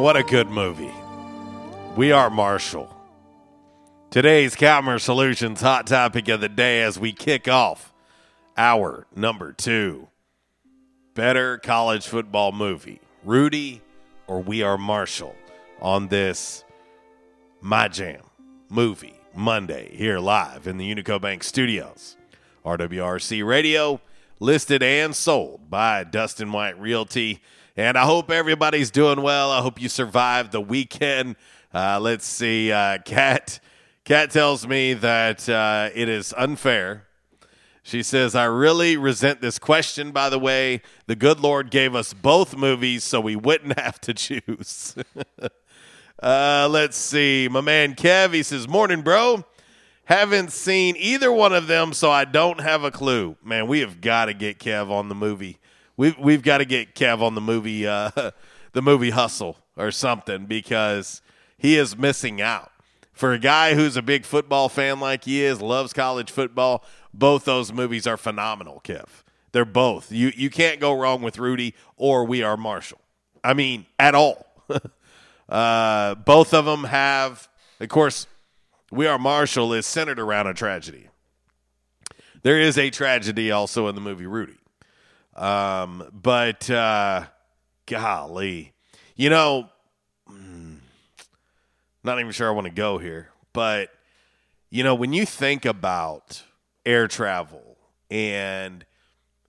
S18: What a good movie. We are Marshall. Today's Calmer Solutions hot topic of the day as we kick off our number two better college football movie Rudy or We Are Marshall on this My Jam movie Monday here live in the Unico Bank studios. RWRC Radio listed and sold by Dustin White Realty. And I hope everybody's doing well. I hope you survived the weekend. Uh, let's see. Uh, Kat, Kat tells me that uh, it is unfair. She says, I really resent this question, by the way. The good Lord gave us both movies so we wouldn't have to choose. uh, let's see. My man Kev, he says, Morning, bro. Haven't seen either one of them, so I don't have a clue. Man, we have got to get Kev on the movie we've we've got to get Kev on the movie uh, the movie Hustle or something because he is missing out. For a guy who's a big football fan like he is, loves college football, both those movies are phenomenal, Kev. They're both. You you can't go wrong with Rudy or We Are Marshall. I mean, at all. uh, both of them have, of course, We Are Marshall is centered around a tragedy. There is a tragedy also in the movie Rudy. Um, but uh, golly, you know, mm, not even sure I want to go here, but you know, when you think about air travel and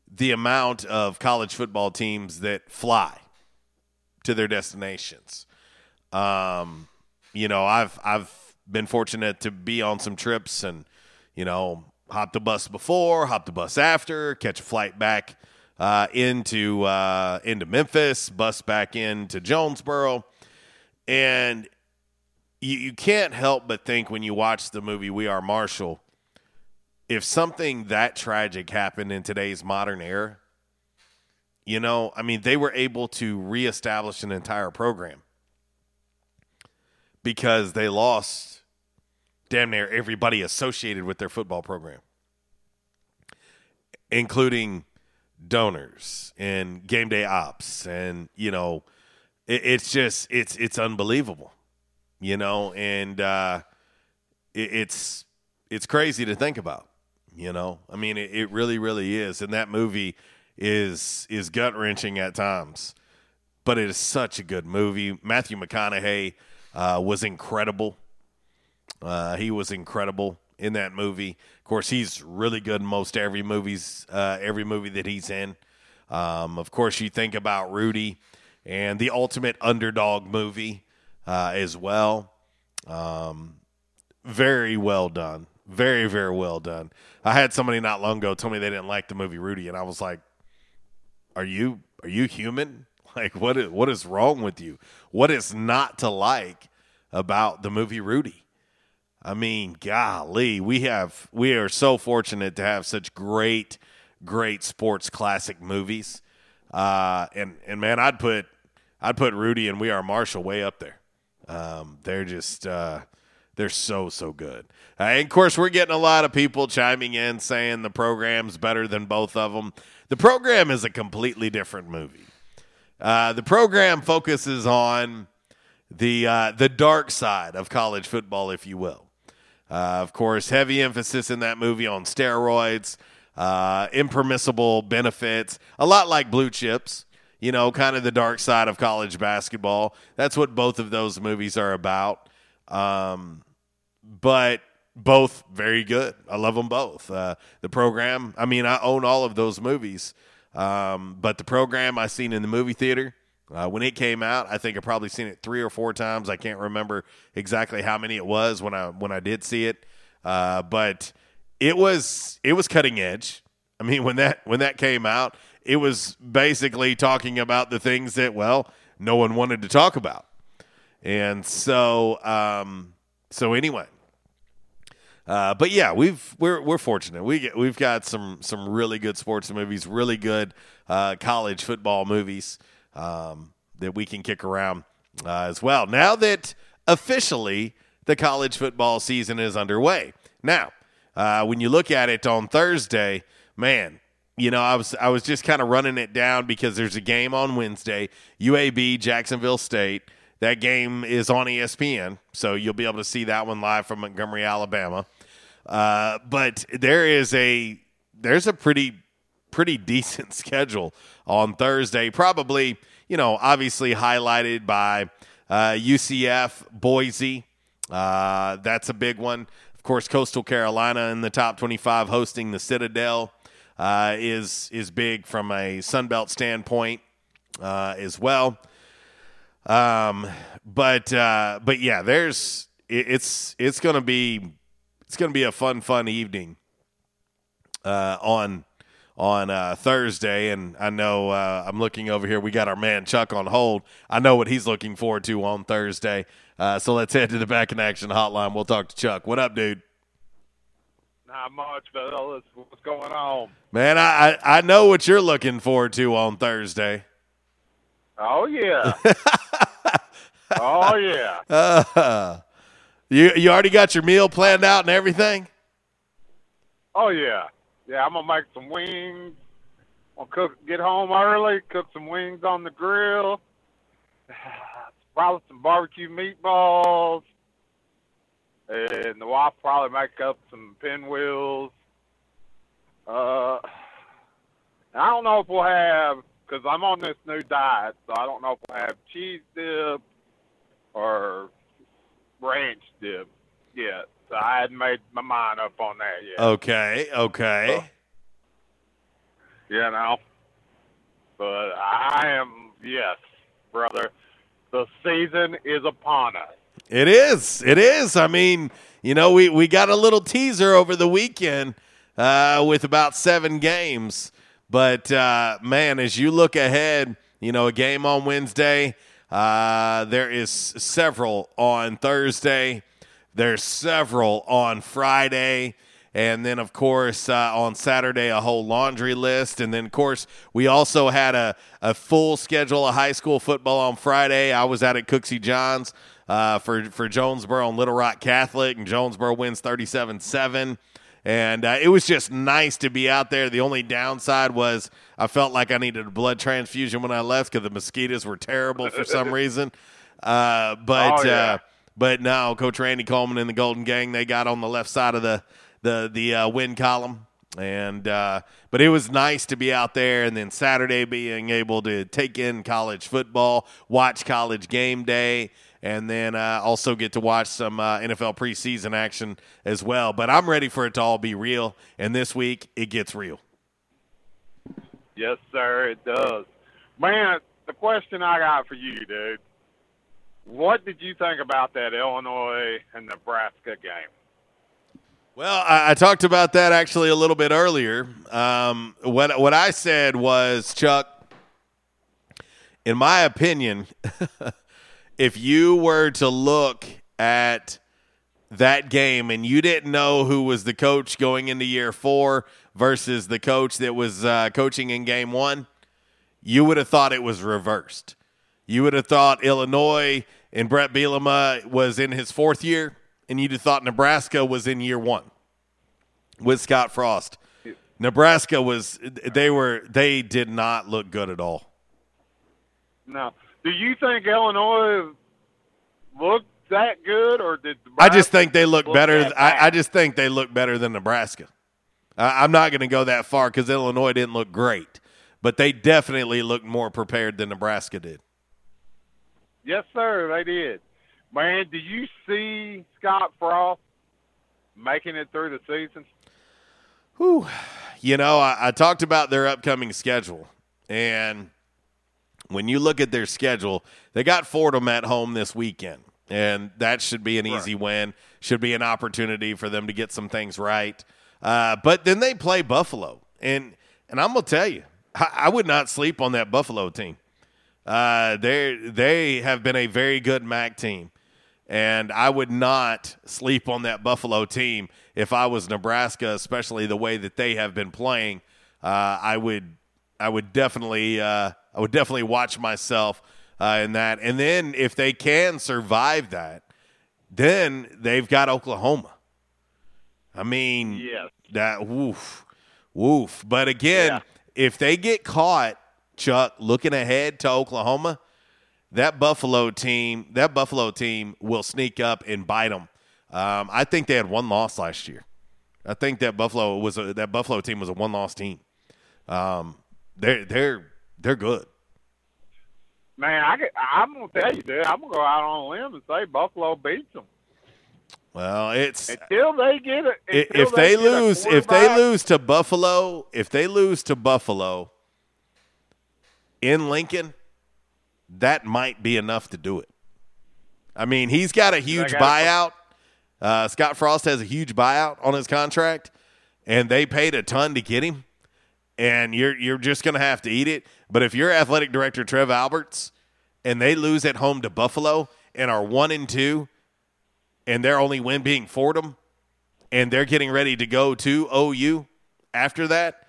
S18: the amount of college football teams that fly to their destinations, um, you know, I've I've been fortunate to be on some trips and you know hop the bus before, hop the bus after, catch a flight back uh, into uh, into Memphis, bus back into Jonesboro, and you, you can't help but think when you watch the movie We Are Marshall, if something that tragic happened in today's modern era, You know, I mean, they were able to reestablish an entire program because they lost damn near everybody associated with their football program, including donors and game day ops. And, you know, it, it's just, it's, it's unbelievable, you know, and uh, it, it's, it's crazy to think about, you know, I mean, it, it really, really is. And that movie is, is gut wrenching at times, but it is such a good movie. Matthew McConaughey uh, was incredible. Uh, he was incredible in that movie. Of course, he's really good in most every movies, uh, every movie that he's in. Um, of course, you think about Rudy and the Ultimate Underdog movie uh, as well. Um, very well done. Very, very well done. I had somebody not long ago tell me they didn't like the movie Rudy, and I was like, "Are you are you human? Like, what is what is wrong with you? What is not to like about the movie Rudy?" I mean, golly, we have we are so fortunate to have such great, great sports classic movies. Uh, and and man, I'd put I'd put Rudy and We Are Marshall way up there. Um, they're just uh, they're so so good. Uh, and of course, we're getting a lot of people chiming in saying the program's better than both of them. The program is a completely different movie. Uh, the program focuses on the uh, the dark side of college football, if you will. Uh, of course, heavy emphasis in that movie on steroids, uh, impermissible benefits, a lot like Blue Chips. You know, kind of the dark side of college basketball. That's what both of those movies are about. Um, but both very good. I love them both. Uh, the program, I mean, I own all of those movies. Um, but the program I seen in the movie theater uh, when it came out, I think I probably seen it three or four times. I can't remember exactly how many it was when I when I did see it, uh, but it was it was cutting edge. I mean, when that when that came out, it was basically talking about the things that well no one wanted to talk about, and so um, so anyway. Uh, but yeah, we've we're we're fortunate. We get, we've got some some really good sports movies, really good uh, college football movies um, that we can kick around uh, as well. Now that officially the college football season is underway. Now, uh, when you look at it on Thursday, man, you know, I was I was just kind of running it down because there's a game on Wednesday, UAB Jacksonville State. That game is on ESPN, so you'll be able to see that one live from Montgomery, Alabama. Uh, but there is a there's a pretty pretty decent schedule on Thursday. Probably, you know, obviously highlighted by uh, UCF, Boise. Uh, that's a big one. Of course, Coastal Carolina in the top 25 hosting the Citadel uh, is is big from a Sunbelt standpoint uh, as well. Um, but uh, but yeah, there's it, it's it's gonna be it's gonna be a fun fun evening uh, on on uh, Thursday, and I know uh, I'm looking over here. We got our man Chuck on hold. I know what he's looking forward to on Thursday. Uh, so let's head to the back in action hotline. We'll talk to Chuck. What up, dude?
S38: Not much, fellas. What's going on?
S18: Man, I, I I know what you're looking forward to on Thursday.
S38: Oh yeah. oh yeah.
S18: Uh, you you already got your meal planned out and everything?
S38: Oh yeah. Yeah, I'm gonna make some wings. I'll cook. Get home early. Cook some wings on the grill. Probably some barbecue meatballs. And the wife probably make up some pinwheels. Uh, I don't know if we'll have because I'm on this new diet, so I don't know if we'll have cheese dip or ranch dip yet. So I hadn't made my mind up on that yet.
S18: Okay, okay.
S38: You know, but I am yes, brother. The season is upon us.
S18: It is. It is. I mean, you know, we, we got a little teaser over the weekend uh, with about seven games. But, uh, man, as you look ahead, you know, a game on Wednesday, uh, there is several on Thursday, there's several on Friday. And then, of course, uh, on Saturday, a whole laundry list. And then, of course, we also had a, a full schedule of high school football on Friday. I was out at Cooksey Johns uh, for, for Jonesboro and Little Rock Catholic, and Jonesboro wins 37 7. And uh, it was just nice to be out there. The only downside was I felt like I needed a blood transfusion when I left because the mosquitoes were terrible for some reason. Uh, but
S38: Oh, yeah.
S18: But now Coach Randy Coleman and the Golden Gang they got on the left side of the the the uh, win column, and uh, but it was nice to be out there. And then Saturday being able to take in college football, watch college game day, and then uh, also get to watch some uh, NFL preseason action as well. But I'm ready for it to all be real. And this week it gets real.
S38: Yes, sir, it does. Man, the question I got for you, dude. What did you think about that Illinois and Nebraska game?
S18: Well, I, I talked about that actually a little bit earlier. Um, what what I said was, Chuck, in my opinion, if you were to look at that game and you didn't know who was the coach going into year four versus the coach that was uh, coaching in game one, you would have thought it was reversed. You would have thought Illinois and Bret Bielema was in his fourth year, and you'd have thought Nebraska was in year one with Scott Frost. Nebraska was they were they did not look good at all.
S38: Now, do you think Illinois looked that good, or did
S18: I just think they look
S38: look
S18: better. I, I just think they look better than Nebraska. I, I'm not going to go that far because Illinois didn't look great, but they definitely looked more prepared than Nebraska did.
S38: Yes, sir, they did. Man, do you see Scott Frost making it through the season?
S18: Whew. You know, I, I talked about their upcoming schedule, and when you look at their schedule, they got Fordham at home this weekend, and that should be an easy win. Should be an opportunity for them to get some things right. Uh, but then they play Buffalo, and and I'm gonna tell you, I, I would not sleep on that Buffalo team. Uh, they they have been a very good MAC team, and I would not sleep on that Buffalo team if I was Nebraska, especially the way that they have been playing. Uh, I would I would definitely uh, I would definitely watch myself uh, in that, and then if they can survive that, then they've got Oklahoma. I mean,
S38: Yes.
S18: that woof, woof. But again, if they get caught, Chuck, looking ahead to Oklahoma, that Buffalo team, that Buffalo team will sneak up and bite them. Um, I think they had one loss last year. I think that Buffalo was a, that Buffalo team was a one loss team. Um, they're they're they're good.
S38: Man, I get, I'm gonna tell you, dude. I'm gonna go out on a limb and say Buffalo beats them
S18: Well, it's
S38: until they get it.
S18: If they
S38: a
S18: lose if they lose to Buffalo, if they lose to Buffalo in Lincoln, that might be enough to do it. I mean, he's got a huge buyout. Uh, Scott Frost has a huge buyout on his contract, and they paid a ton to get him. And you're you're just going to have to eat it. But if you're athletic director Trev Alberts, and they lose at home to Buffalo and are one and two, and their only win being Fordham, and they're getting ready to go to OU after that,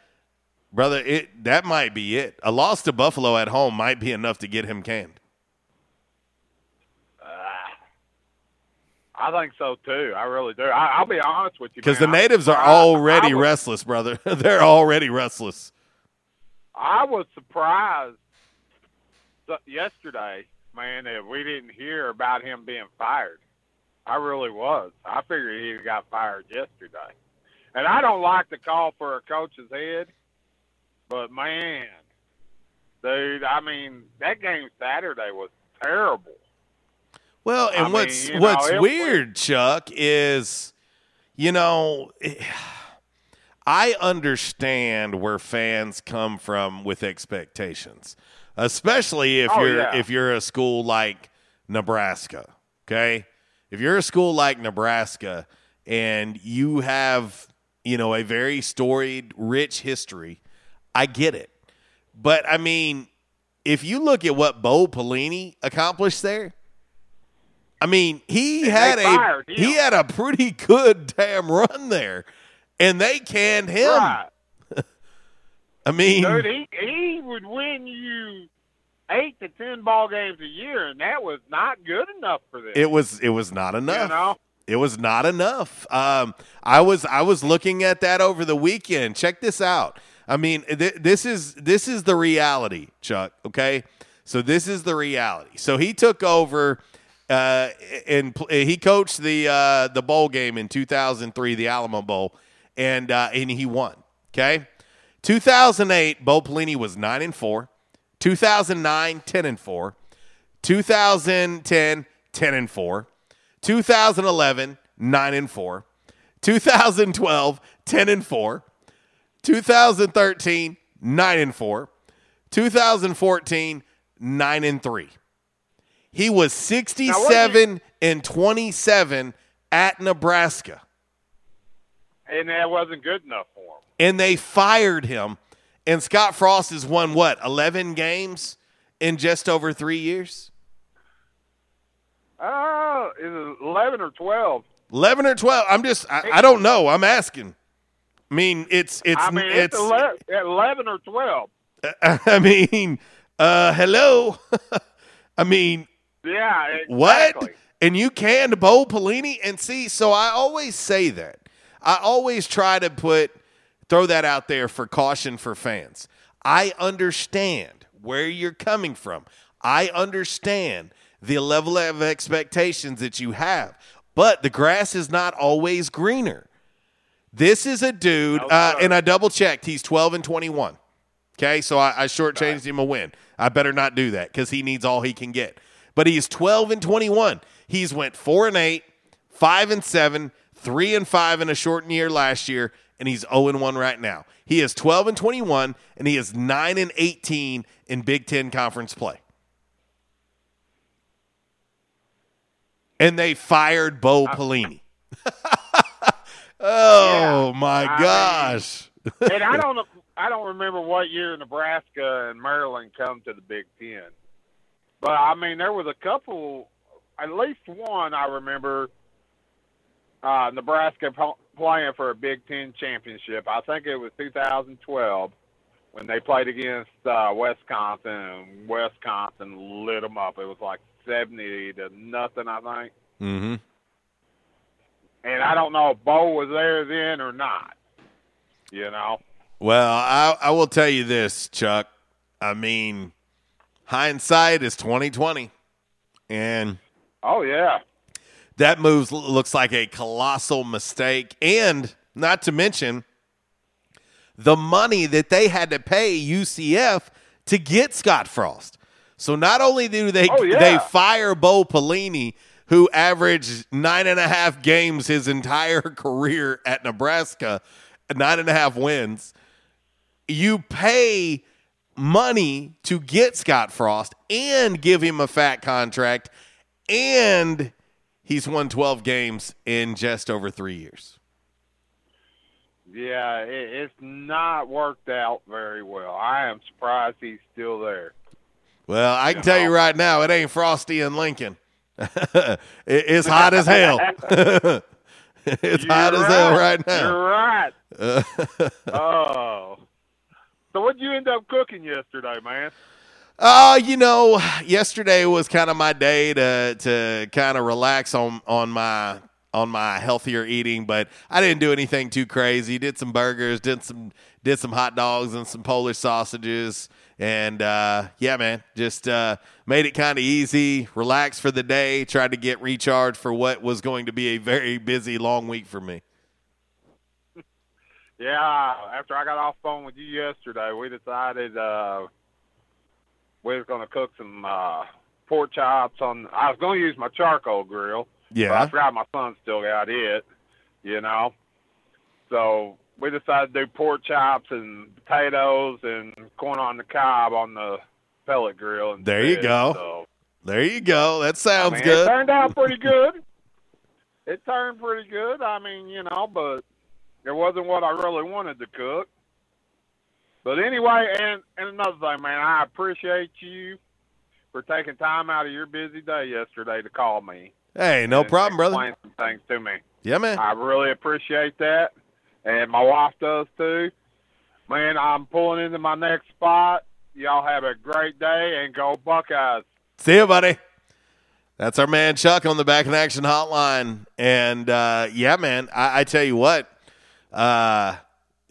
S18: brother, it that might be it. A loss to Buffalo at home might be enough to get him canned.
S38: Uh, I think so too. I really do. I, I'll be honest with you,
S18: Because the natives are
S38: I- I-
S18: already
S38: I was,
S18: restless, brother. They're already restless.
S38: I was surprised yesterday, man, that we didn't hear about him being fired. I really was. I figured he got fired yesterday. And I don't like to call for a coach's head, but man, dude, I mean, that game Saturday was terrible.
S18: Well, and
S38: I mean,
S18: what's
S38: know,
S18: what's
S38: it-
S18: weird, Chuck, is you know, I understand where fans come from with expectations, especially if
S38: Oh,
S18: you're
S38: yeah.
S18: if you're a school like Nebraska. Okay, if you're a school like Nebraska and you have you know a very storied, rich history, I get it. But I mean, if you look at what Bo Pelini accomplished there, I mean, he
S38: And
S18: had a
S38: fired
S18: he had a pretty good damn run there. and they canned him.
S38: Right.
S18: I mean,
S38: Dude, he he would win you eight to ten ball games a year, and that was not good enough for them.
S18: it was it was not enough.
S38: You know?
S18: It was not enough. Um, I was I was looking at that over the weekend. Check this out. I mean, th- this is this is the reality, Chuck. Okay, so this is the reality. So he took over, uh, and pl- he coached the uh, the bowl game in 2003, the Alamo Bowl, and uh, and he won. Okay, 2008, Bo Pelini was nine and four. 2009, 10 and four. 2010, 10 and four. 2011, 9 and 4. 2012, 10 and 4. 2013, 9 and 4. 2014, 9 and 3. He was 67 and 27 at Nebraska.
S38: and that wasn't good enough for him.
S18: And they fired him. And Scott Frost has won what, 11 games in just over 3 years?
S38: Oh, is it eleven or twelve?
S18: 11 or 12 i'm just i, I don't know i'm asking i mean it's it's
S38: I mean, it's,
S18: it's,
S38: ele- eleven or twelve.
S18: i mean uh hello? I mean
S38: Yeah, exactly.
S18: what and you canned bo pelini? And see so i always say that. I always try to put throw that out there for caution for fans. I understand where you're coming from. I understand the level of expectations that you have. But the grass is not always greener this is a dude, uh, and I double checked. He's 12 and 21. Okay, so I, I shortchanged him a win. I better not do that because he needs all he can get. But he's 12 and 21. He's went four and eight, five and seven, three and five in a shortened year last year, and he's 0 and 1 right now. He is 12 and 21, and he is 9 and 18 in Big Ten conference play. And they fired Bo Pelini. oh my
S38: I
S18: gosh!
S38: and I don't, I don't remember what year Nebraska and Maryland come to the Big Ten, but I mean there was a couple, at least one I remember. Uh, Nebraska po- playing for a Big Ten championship. I think it was 2012 when they played against uh, Wisconsin. and Wisconsin lit them up. It was like 70 to nothing, I think.
S18: Mm-hmm.
S38: And I don't know if Bo was there then or not. You know.
S18: Well, I, I will tell you this, Chuck. I mean, hindsight is twenty twenty, and
S38: Oh yeah.
S18: that move looks like a colossal mistake. And not to mention the money that they had to pay UCF to get Scott Frost. So not only do they
S38: Oh, yeah.
S18: they fire Bo Pelini, who averaged nine and a half games his entire career at Nebraska, nine and a half wins. You pay money to get Scott Frost and give him a fat contract, and he's won 12 games in just over three years.
S38: Yeah, it, it's not worked out very well. I am surprised he's still there.
S18: Well, I can tell you right now, it ain't Frosty and Lincoln. It- it's hot as hell. it's hot as hell right now.
S38: You're right.
S18: Uh,
S38: Oh. So what'd you end up cooking yesterday, man?
S18: Uh, you know, yesterday was kind of my day to to kind of relax on on my on my healthier eating, but I didn't do anything too crazy. Did some burgers, did some did some hot dogs and some Polish sausages, and uh, yeah, man, just uh, made it kind of easy, relaxed for the day, tried to get recharged for what was going to be a very busy long week for me.
S38: Yeah, after I got off phone with you yesterday, we decided uh we was gonna cook some uh pork chops on I was gonna use my charcoal grill. But
S18: Yeah.
S38: I forgot my son still got it, you know. So we decided to do pork chops and potatoes and corn on the cob on the pellet grill. Instead.
S18: There you go.
S38: So,
S18: There you go. That sounds
S38: I mean,
S18: good.
S38: It turned out pretty good. It turned pretty good. I mean, you know, but it wasn't what I really wanted to cook. But anyway, and and another thing, man, I appreciate you for taking time out of your busy day yesterday to call me.
S18: Hey, no
S38: and
S18: problem, brother.
S38: Explain some things to me.
S18: Yeah, man.
S38: I really appreciate that. And my wife does too. Man, I'm pulling into my next spot. Y'all have a great day and go Buckeyes.
S18: See you, buddy. That's our man Chuck on the Back in Action Hotline. And uh, yeah, man, I, I tell you what, uh,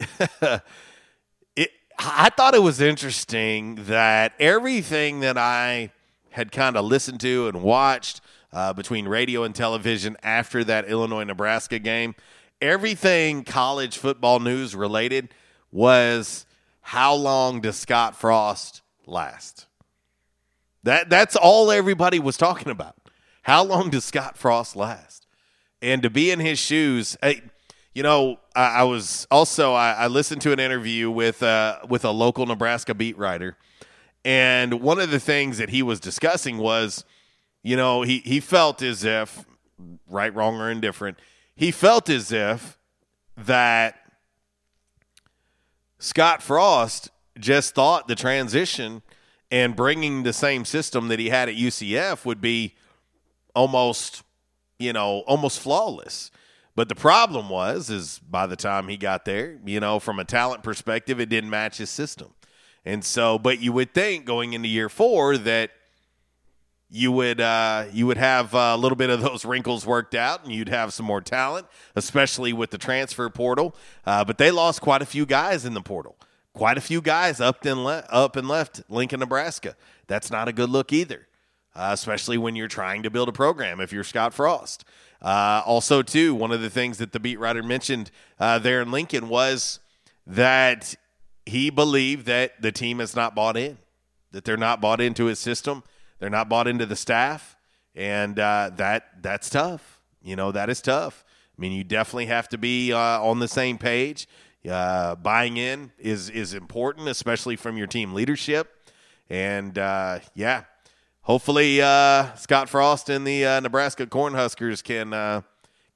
S18: it, I thought it was interesting that everything that I had kind of listened to and watched uh, between radio and television after that Illinois Nebraska game, everything college football news related was how long does Scott Frost last? That that's all everybody was talking about. How long does Scott Frost last? And to be in his shoes, hey, you know, I, I was also I, I, listened to an interview with uh, with a local Nebraska beat writer, and one of the things that he was discussing was, you know, he he felt as if, right, wrong, or indifferent, he felt as if that Scott Frost just thought the transition and bringing the same system that he had at UCF would be almost, you know, almost flawless. But the problem was, is by the time he got there, you know, from a talent perspective, it didn't match his system. And so, but you would think going into year four that you would uh, you would have a little bit of those wrinkles worked out, and you'd have some more talent, especially with the transfer portal. Uh, but they lost quite a few guys in the portal quite a few guys up and le- up and left Lincoln, Nebraska. That's not a good look either, uh, especially when you're trying to build a program. If you're Scott Frost, uh, also too, one of the things that the beat writer mentioned uh, there in Lincoln was that he believed that the team has not bought in, that they're not bought into his system, they're not bought into the staff, and uh, that that's tough. You know that is tough. I mean, you definitely have to be uh, on the same page. Uh, buying in is is important, especially from your team leadership. And uh, yeah, hopefully uh, Scott Frost and the uh, Nebraska Cornhuskers can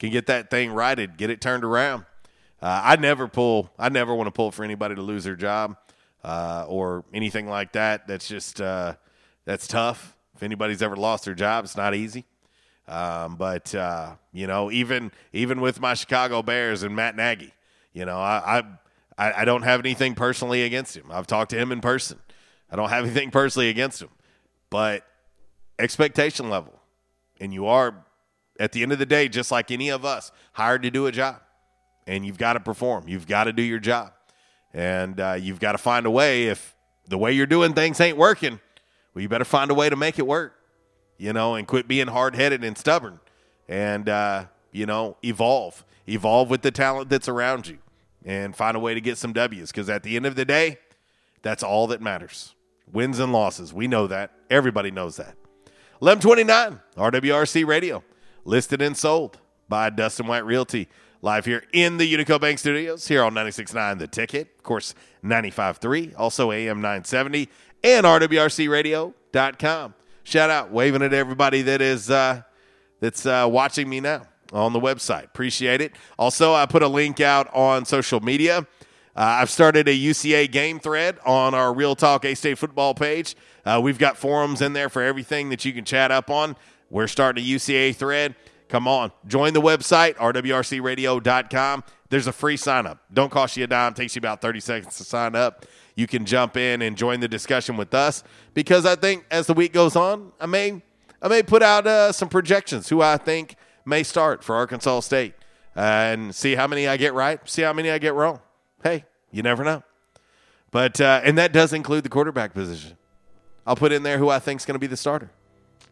S18: can get that thing righted, get it turned around. I never pull. I never want to pull for anybody to lose their job or anything like that. That's just that's tough. If anybody's ever lost their job, it's not easy. Um, but you know, even even with my Chicago Bears and Matt Nagy, you know, I, I I don't have anything personally against him. I've talked to him in person. I don't have anything personally against him, but expectation level, and you are at the end of the day just like any of us hired to do a job, and you've got to perform. You've got to do your job, and uh, you've got to find a way. If the way you're doing things ain't working, well, you better find a way to make it work. You know, and quit being hard headed and stubborn, and uh, you know, evolve. Evolve with the talent that's around you and find a way to get some W's because at the end of the day, that's all that matters. Wins and losses. We know that. Everybody knows that. 1129, RWRC Radio, listed and sold by Dustin White Realty. Live here in the Unico Bank Studios, here on 96.9 The Ticket, of course, 95.3, also AM 970, and RWRCRadio.com. Shout out, waving at everybody that is uh, that's uh, watching me now on the website. Appreciate it. Also, I put a link out on social media. Uh, I've started a UCA game thread on our Real Talk A State football page. Uh, we've got forums in there for everything that you can chat up on. We're starting a UCA thread. Come on, join the website, rwrcradio.com. There's a free sign up. Don't cost you a dime, takes you about 30 seconds to sign up. You can jump in and join the discussion with us because I think as the week goes on, I may I may put out uh, some projections who I think may start for Arkansas State uh, and see how many I get right, see how many I get wrong. Hey, you never know. But uh, and that does include the quarterback position. I'll put in there who I think is going to be the starter.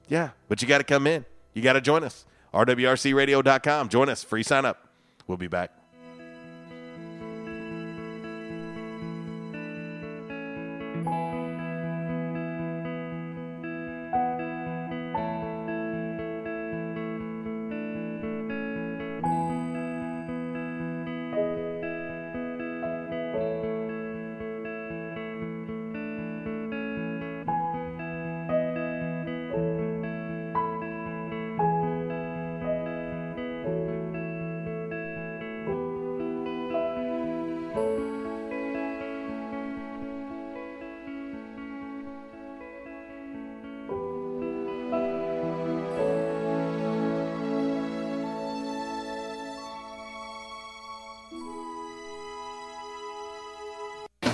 S18: Yeah, but you got to come in. You got to join us. RWRCRadio.com. Join us. Free sign up. We'll be back.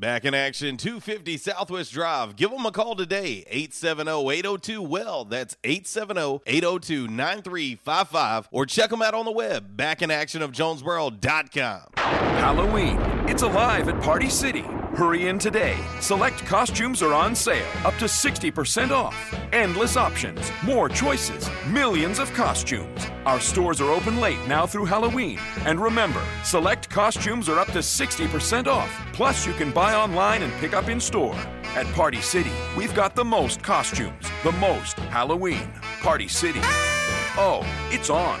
S18: Back in action, 250 Southwest Drive. Give them a call today, 870-802-WELL. That's 870-802-9355. Or check them out on the web, back in action backinactionofjonesboro.com.
S21: Halloween. It's alive at Party City. Hurry in today. Select costumes are on sale, up to 60% off. Endless options, more choices, millions of costumes. Our stores are open late now through Halloween. And remember, select costumes are up to 60% off. Plus, you can buy online and pick up in store. At Party City, we've got the most costumes, the most Halloween. Party City. Oh, it's on.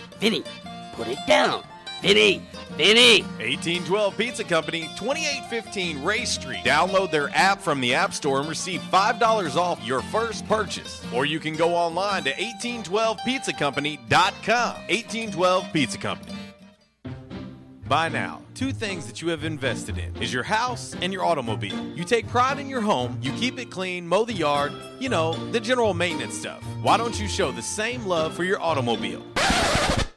S22: Vinny, put it down. Vinny, Vinny.
S18: 1812 Pizza Company, 2815 Ray Street. Download their app from the App Store and receive $5 off your first purchase. Or you can go online to 1812pizzacompany.com. 1812 Pizza Company. By now, two things that you have invested in is your house and your automobile. You take pride in your home, you keep it clean, mow the yard, you know, the general maintenance stuff. Why don't you show the same love for your automobile?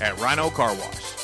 S18: at Rhino Car Wash.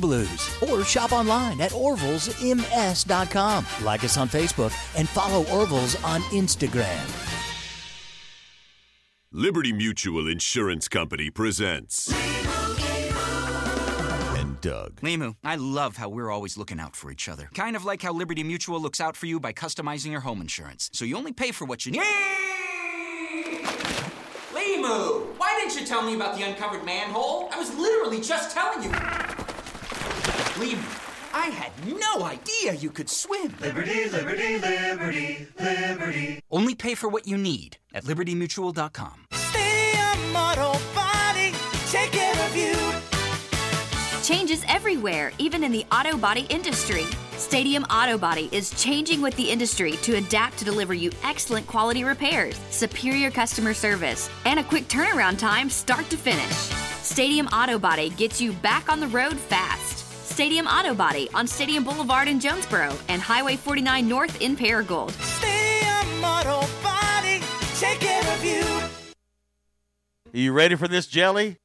S26: Blues. Or shop online at orvillesms.com. Like us on Facebook and follow Orville's on Instagram.
S28: Liberty Mutual Insurance Company presents. And Doug.
S39: Limu, I love how we're always looking out for each other. Kind of like how Liberty Mutual looks out for you by customizing your home insurance. So you only pay for what you need.
S40: Limu, why didn't you tell me about the uncovered manhole? I was literally just telling you. Limu, I had no idea you could swim.
S20: Liberty, liberty, liberty, liberty.
S39: Only pay for what you need at libertymutual.com.
S20: Stadium Auto Body, take care of you.
S29: Changes everywhere, even in the auto body industry. Stadium Auto Body is changing with the industry to adapt to deliver you excellent quality repairs, superior customer service, and a quick turnaround time start to finish. Stadium Auto Body gets you back on the road fast. Stadium Auto Body on Stadium Boulevard in Jonesboro and Highway 49 North in Paragould.
S20: Stadium Auto Body, take care of you.
S17: Are you ready for this jelly?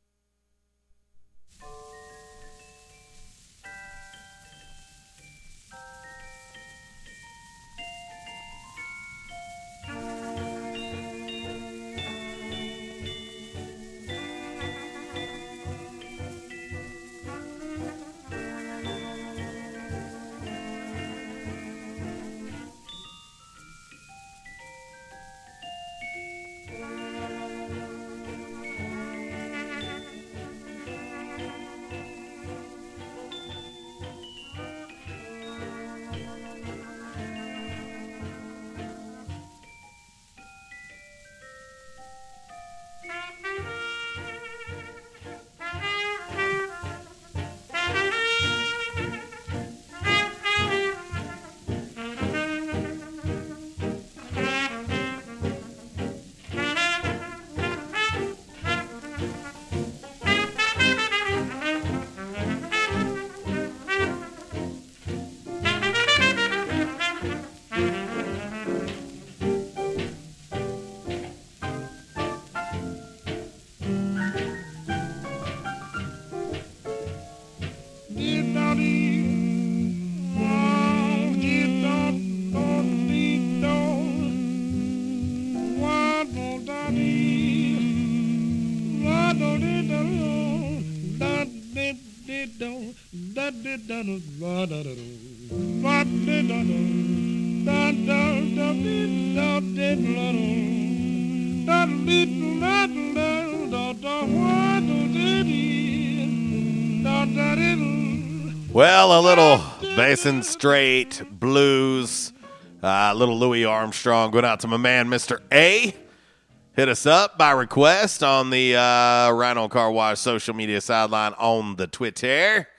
S18: Little Basin Street blues, uh, little Louis Armstrong going out to my man, Mr. A. Hit us up by request on the uh, Rhino Car Wash social media sideline on the Twitter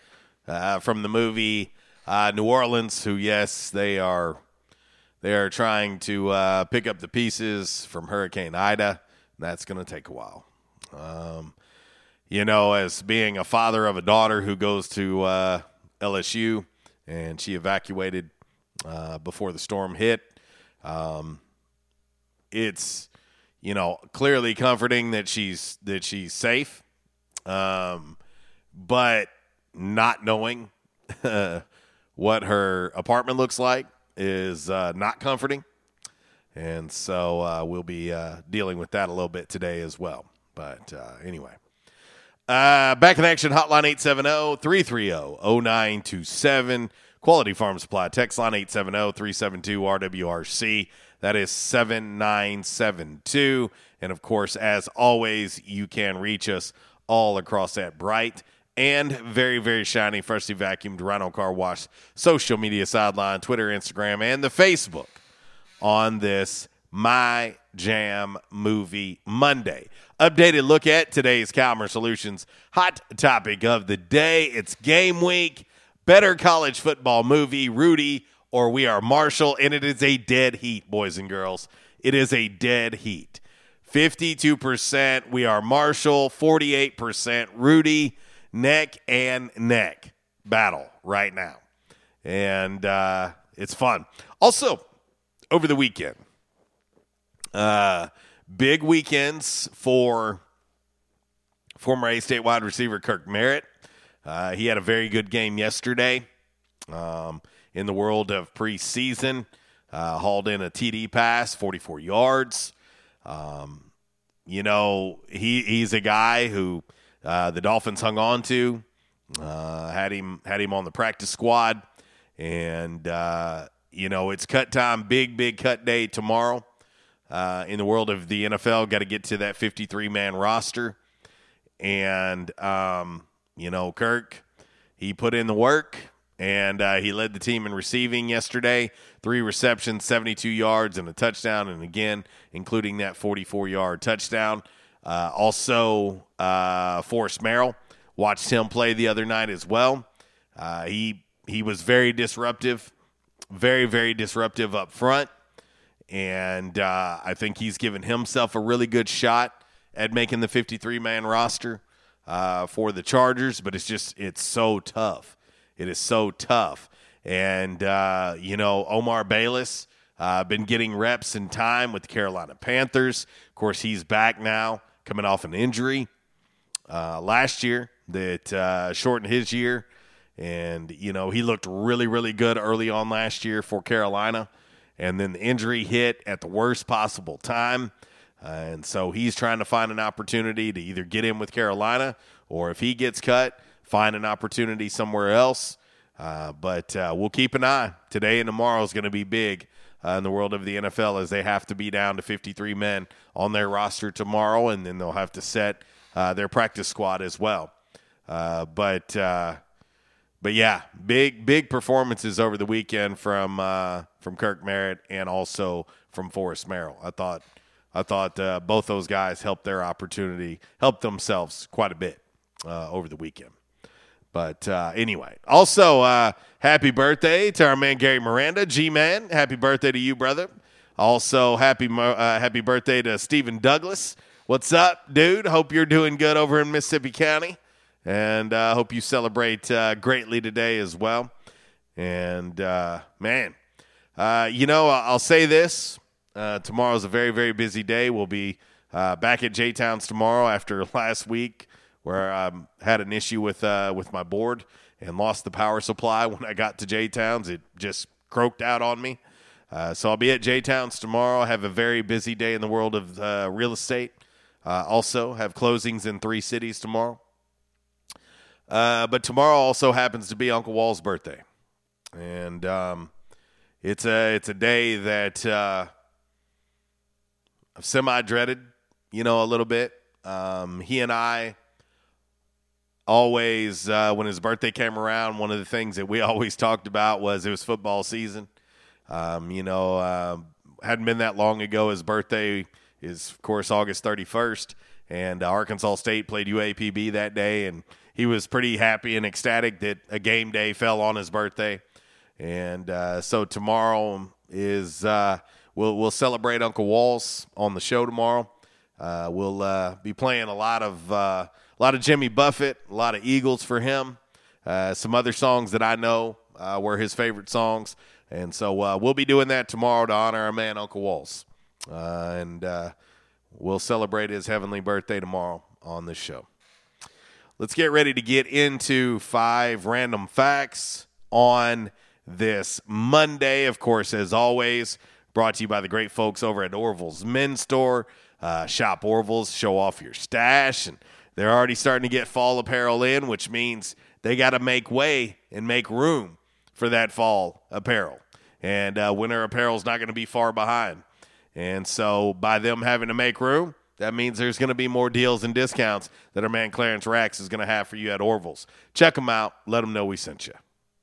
S18: uh, from the movie uh, New Orleans. Who, yes, they are they are trying to uh, pick up the pieces from Hurricane Ida. That's going to take a while. Um, you know, as being a father of a daughter who goes to uh, LSU and she evacuated uh, before the storm hit, um, it's you know clearly comforting that she's that she's safe, um, but not knowing what her apartment looks like is uh, not comforting. And so uh, we'll be uh, dealing with that a little bit today as well. But uh, anyway. Uh, back in action, hotline 870 330 0927. Quality Farm Supply, text line 870 372 RWRC. That is 7972. And of course, as always, you can reach us all across that bright and very, very shiny, freshly vacuumed Rhino Car Wash social media sideline, Twitter, Instagram, and the Facebook on this My Jam Movie Monday. Updated look at today's Calmer Solutions hot topic of the day. It's game week. Better college football movie, Rudy or We Are Marshall, and it is a dead heat, boys and girls. It is a dead heat. 52% We Are Marshall, 48% Rudy, neck and neck battle right now. And uh, it's fun. Also, over the weekend, uh, big weekends for former A State wide receiver Kirk Merritt. Uh, he had a very good game yesterday um, in the world of preseason. Uh, hauled in a TD pass, 44 yards. Um, you know, he he's a guy who uh, the Dolphins hung on to, uh, had him had him on the practice squad, and uh, you know it's cut time, big big cut day tomorrow. Uh, in the world of the NFL, got to get to that 53 man roster, and um, you know Kirk, he put in the work and uh, he led the team in receiving yesterday. Three receptions, 72 yards, and a touchdown, and again, including that 44 yard touchdown. Uh, also, uh, Forrest Merrill watched him play the other night as well. Uh, he he was very disruptive, very very disruptive up front, and uh, I think he's given himself a really good shot at making the 53 man roster uh, for the Chargers. But it's just it's so tough it is so tough. And, uh, you know, Omar Bayless, uh, been getting reps and time with the Carolina Panthers. Of course, he's back now, coming off an injury uh, last year that uh, shortened his year. And, you know, he looked really, really good early on last year for Carolina. And then the injury hit at the worst possible time. Uh, and so he's trying to find an opportunity to either get in with Carolina or if he gets cut, find an opportunity somewhere else. Uh, but uh, we'll keep an eye. Today and tomorrow is going to be big uh, in the world of the NFL as they have to be down to 53 men on their roster tomorrow, and then they'll have to set uh, their practice squad as well. Uh, but but yeah, big big performances over the weekend from from Kirk Merritt and also from Forrest Merrill. I thought I thought both those guys helped their opportunity, helped themselves quite a bit over the weekend. But uh, anyway, also uh, happy birthday to our man Gary Miranda, G Man. Happy birthday to you, brother. Also, happy uh, happy birthday to Stephen Douglas. What's up, dude? Hope you're doing good over in Mississippi County, and uh, hope you celebrate uh, greatly today as well. And uh, man, you know, I'll say this: tomorrow's a very very busy day. We'll be back at J Towns tomorrow after last week where I um, had an issue with uh, with my board and lost the power supply when I got to J Towns. It just croaked out on me. Uh, so I'll be at J Towns tomorrow. I have a very busy day in the world of uh, real estate. Uh, also have closings in three cities tomorrow. Uh, but tomorrow also happens to be Uncle Wall's birthday, and um, it's a it's a day that uh, I've semi dreaded, you know, a little bit. Um, he and I always uh, when his birthday came around, one of the things that we always talked about was it was football season. Um, you know, uh, hadn't been that long ago. His birthday is, of course, August 31st, and uh, Arkansas State played UAPB that day, and he was pretty happy and ecstatic that a game day fell on his birthday. And uh, so tomorrow is uh, we'll we'll celebrate Uncle Walls on the show tomorrow. Uh, we'll be playing a lot of a lot of Jimmy Buffett, a lot of Eagles for him. Uh, some other songs that I know uh, were his favorite songs. And so uh, we'll be doing that tomorrow to honor our man, Uncle Walls. Uh, and uh, we'll celebrate his heavenly birthday tomorrow on this show. Let's get ready to get into five random facts on this Monday. Of course, as always, brought to you by the great folks over at Orville's Men's Store. Uh, shop Orville's, show off your stash, and they're already starting to get fall apparel in, which means they got to make way and make room for that fall apparel. And uh, winter apparel is not going to be far behind. And so, by them having to make room, that means there's going to be more deals and discounts that our man Clarence Racks is going to have for you at Orville's. Check them out. Let them know we sent you.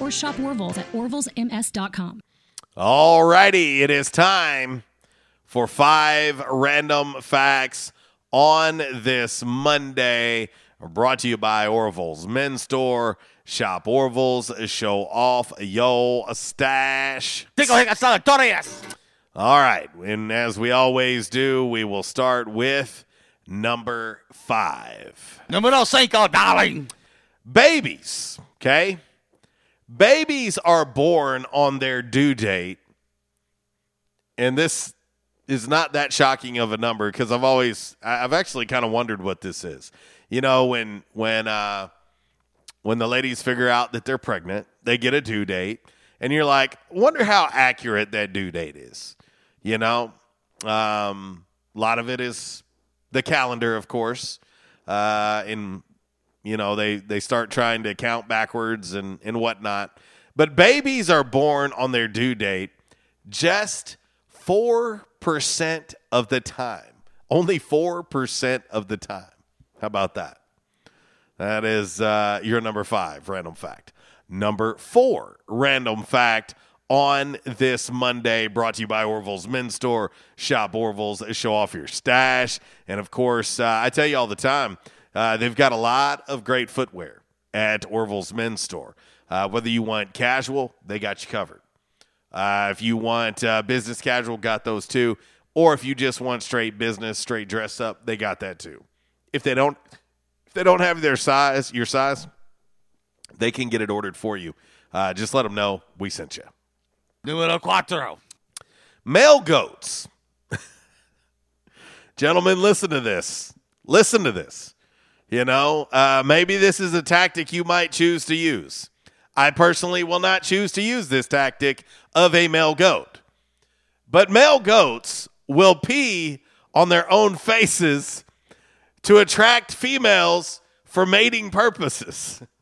S41: or shop Orville's at orvillesms.com.
S18: All righty, it is time for five random facts on this Monday. Brought to you by Orville's Men's Store. Shop Orville's, show off yo stash. All right, and as we always do, we will start with number five.
S17: Numero cinco, darling.
S18: Babies, okay? Babies are born on their due date. And this is not that shocking of a number because I've always I've actually kind of wondered what this is. You know, when when uh when the ladies figure out that they're pregnant, they get a due date, and you're like, wonder how accurate that due date is. You know? Um a lot of it is the calendar, of course. Uh in you know they they start trying to count backwards and and whatnot. But babies are born on their due date just 4% of the time. Only 4% of the time. How about that? That is uh, your number five random fact. Number four random fact on this Monday, brought to you by Orville's Men's Store. Shop Orville's, show off your stash. And of course, uh, I tell you all the time, uh, they've got a lot of great footwear at Orville's Men's Store. Uh, whether you want casual, they got you covered. Uh, if you want uh, business casual, got those too. Or if you just want straight business, straight dress up, they got that too. If they don't, if they don't have their size, your size, they can get it ordered for you. Uh, just let them know we sent you.
S17: Numero cuatro.
S18: Male goats. Gentlemen, listen to this. Listen to this. You know, uh, maybe this is a tactic you might choose to use. I personally will not choose to use this tactic of a male goat. But male goats will pee on their own faces to attract females for mating purposes.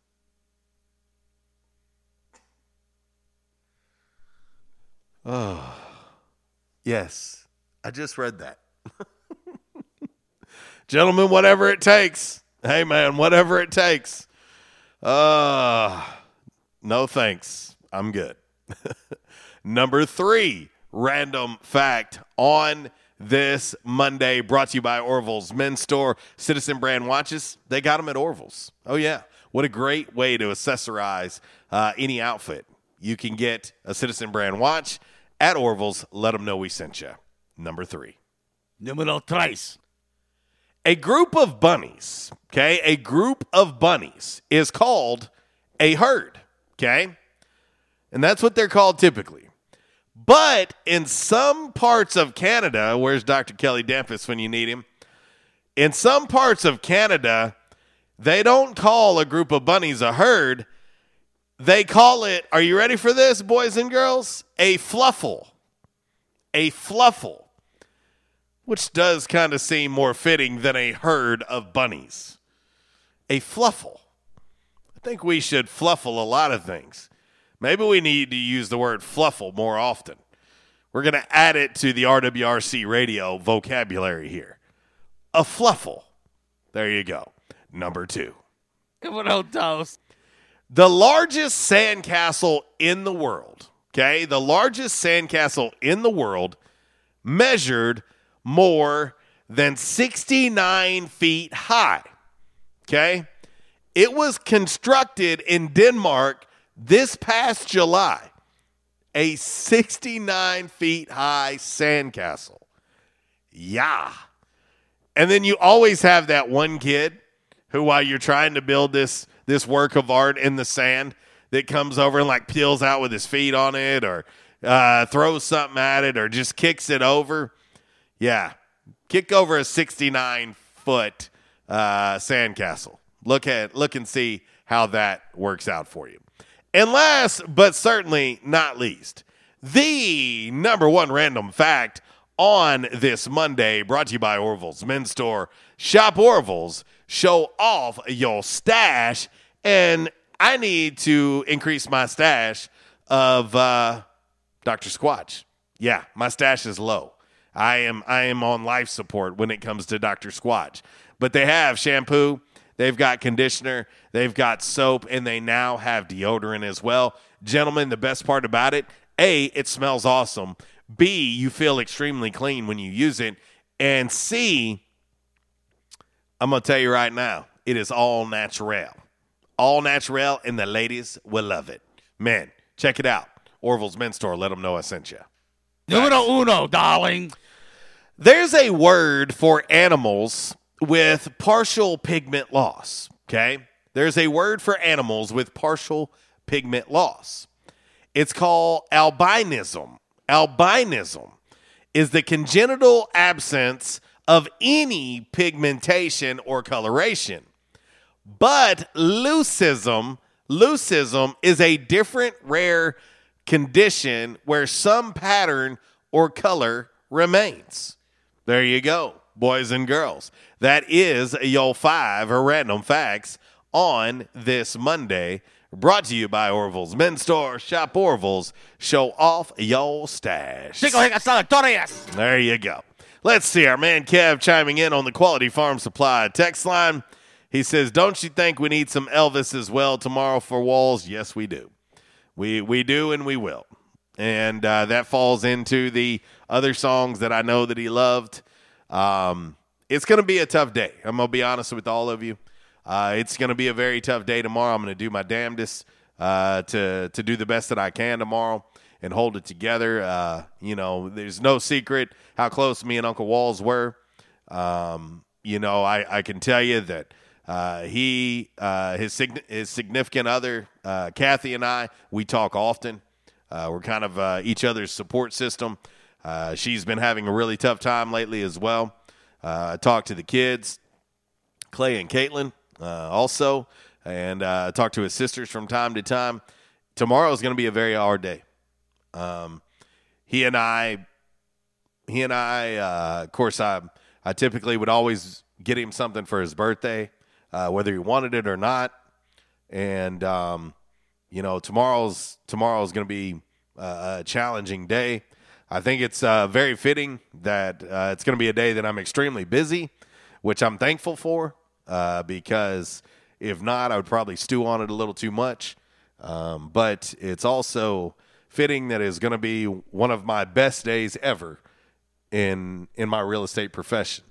S18: Oh, yes. I just read that. Gentlemen, whatever it takes. Hey, man, whatever it takes. Uh, no thanks. I'm good. Number three, random fact on this Monday, brought to you by Orville's Men's Store. Citizen brand watches, they got them at Orville's. Oh, yeah. What a great way to accessorize uh, any outfit. You can get a Citizen brand watch at Orville's. Let them know we sent you. Number three.
S17: Numero tres.
S18: A group of bunnies, okay? A group of bunnies is called a herd, okay? And that's what they're called typically. But in some parts of Canada, where's Dr. Kelly Dampus when you need him? In some parts of Canada, they don't call a group of bunnies a herd. They call it, are you ready for this, boys and girls? A fluffle. A fluffle which does kind of seem more fitting than a herd of bunnies. A fluffle. I think we should fluffle a lot of things. Maybe we need to use the word fluffle more often. We're going to add it to the RWRC radio vocabulary here. A fluffle. There you go. Number two.
S17: Numero dos.
S18: The largest sandcastle in the world, okay? The largest sandcastle in the world measured more than 69 feet high. Okay? It was constructed in Denmark this past July. A 69 feet high sandcastle. Yeah. And then you always have that one kid who, while you're trying to build this this work of art in the sand, that comes over and like peels out with his feet on it, or uh, throws something at it, or just kicks it over. Yeah, kick over a 69 foot uh, sandcastle. Look at look and see how that works out for you. And last but certainly not least, the number one random fact on this Monday, brought to you by Orville's Men's Store. Shop Orville's, show off your stash, and I need to increase my stash of uh, Dr. Squatch. Yeah, my stash is low. I am I am on life support when it comes to Dr. Squatch. But they have shampoo, they've got conditioner, they've got soap, and they now have deodorant as well. Gentlemen, the best part about it, A, it smells awesome. B, you feel extremely clean when you use it. And C, I'm going to tell you right now, it is all natural. All natural, and the ladies will love it. Men, check it out. Orville's Men's Store. Let them know I sent you.
S17: Numero uno, darling.
S18: There's a word for animals with partial pigment loss. Okay. There's a word for animals with partial pigment loss. It's called albinism. Albinism is the congenital absence of any pigmentation or coloration. But leucism, leucism is a different rare condition where some pattern or color remains. There you go, boys and girls. That is your five random facts on this Monday. Brought to you by Orville's Men's Store. Shop Orville's. Show off your stash. There you go. Let's see our man Kev chiming in on the Quality Farm Supply text line. He says, "Don't you think we need some Elvis as well tomorrow for walls?" Yes, we do. We we do and we will. And uh, that falls into the other songs that I know that he loved. Um, it's going to be a tough day. I'm going to be honest with all of you. Uh, it's going to be a very tough day tomorrow. I'm going to do my damnedest uh, to to do the best that I can tomorrow and hold it together. Uh, you know, there's no secret how close me and Uncle Walls were. Um, you know, I, I can tell you that uh, he, uh, his, sig- his significant other, uh, Kathy and I, we talk often. Uh, we're kind of uh, each other's support system. Uh, she's been having a really tough time lately as well. I talked to the kids, Clay and Caitlin, also, and uh, talk to his sisters from time to time. Tomorrow is going to be a very hard day. Um, he and I, he and I, of course, I, I typically would always get him something for his birthday, uh, whether he wanted it or not. And um, you know, tomorrow's tomorrow's going to be uh, a challenging day. I think it's uh, very fitting that uh, it's going to be a day that I'm extremely busy, which I'm thankful for uh, because if not, I would probably stew on it a little too much. Um, but it's also fitting that is going to be one of my best days ever in in my real estate profession,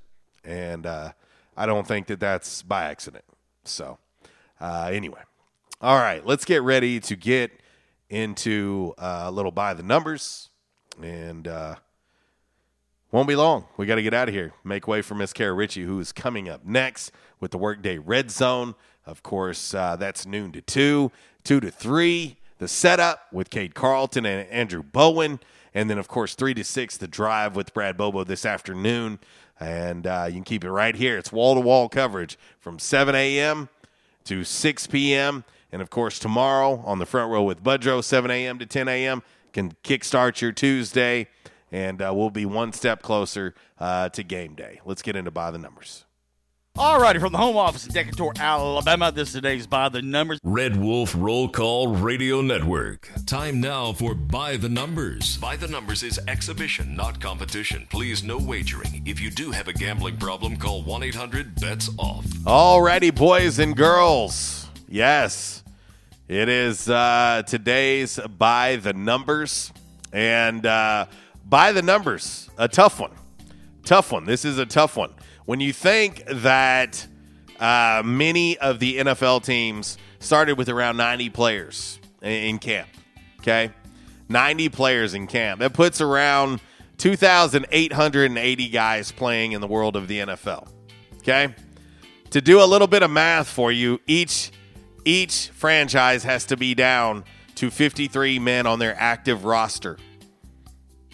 S18: and uh, I don't think that that's by accident. So, uh, anyway, all right, let's get ready to get into uh, a little by the numbers, and uh, won't be long. We got to get out of here. Make way for Miss Kara Ritchie, who is coming up next with the Workday Red Zone. Of course, uh, that's noon to two, two to three. The setup with Kate Carlton and Andrew Bowen. And then, of course, 3 to 6, the drive with Brad Bobo this afternoon. And uh, you can keep it right here. It's wall to wall coverage from 7 a.m. to 6 p.m. And, of course, tomorrow on the front row with Budrow, 7 a.m. to 10 a.m. can kickstart your Tuesday. And uh, we'll be one step closer uh, to game day. Let's get into by the numbers.
S17: Alrighty, from the home office in Decatur, Alabama, this is today's By the Numbers.
S28: Red Wolf Roll Call Radio Network. Time now for By the Numbers. By the Numbers is exhibition, not competition. Please, no wagering. If you do have a gambling problem, call 1 800 BETS OFF.
S18: Alrighty, boys and girls. Yes, it is uh, today's By the Numbers. And uh, By the Numbers, a tough one. Tough one. This is a tough one when you think that uh, many of the NFL teams started with around 90 players in camp, okay? 90 players in camp. That puts around 2,880 guys playing in the world of the NFL, okay? To do a little bit of math for you, each each franchise has to be down to 53 men on their active roster.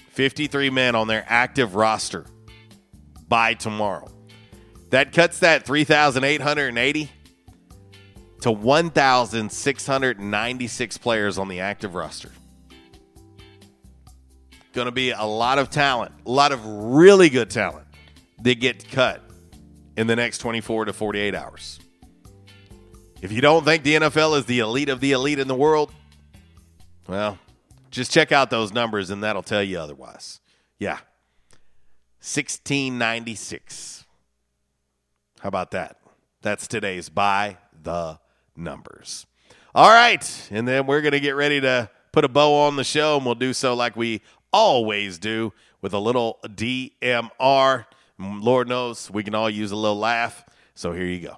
S18: 53 men on their active roster by tomorrow. That cuts that 3,880 to 1,696 players on the active roster. Going to be a lot of talent, a lot of really good talent that get cut in the next 24 to 48 hours. If you don't think the NFL is the elite of the elite in the world, well, just check out those numbers and that'll tell you otherwise. Yeah. 1696. How about that? That's today's by the numbers. All right. And then we're going to get ready to put a bow on the show, and we'll do so like we always do with a little DMR. Mm, Lord knows we can all use a little laugh. So here you go.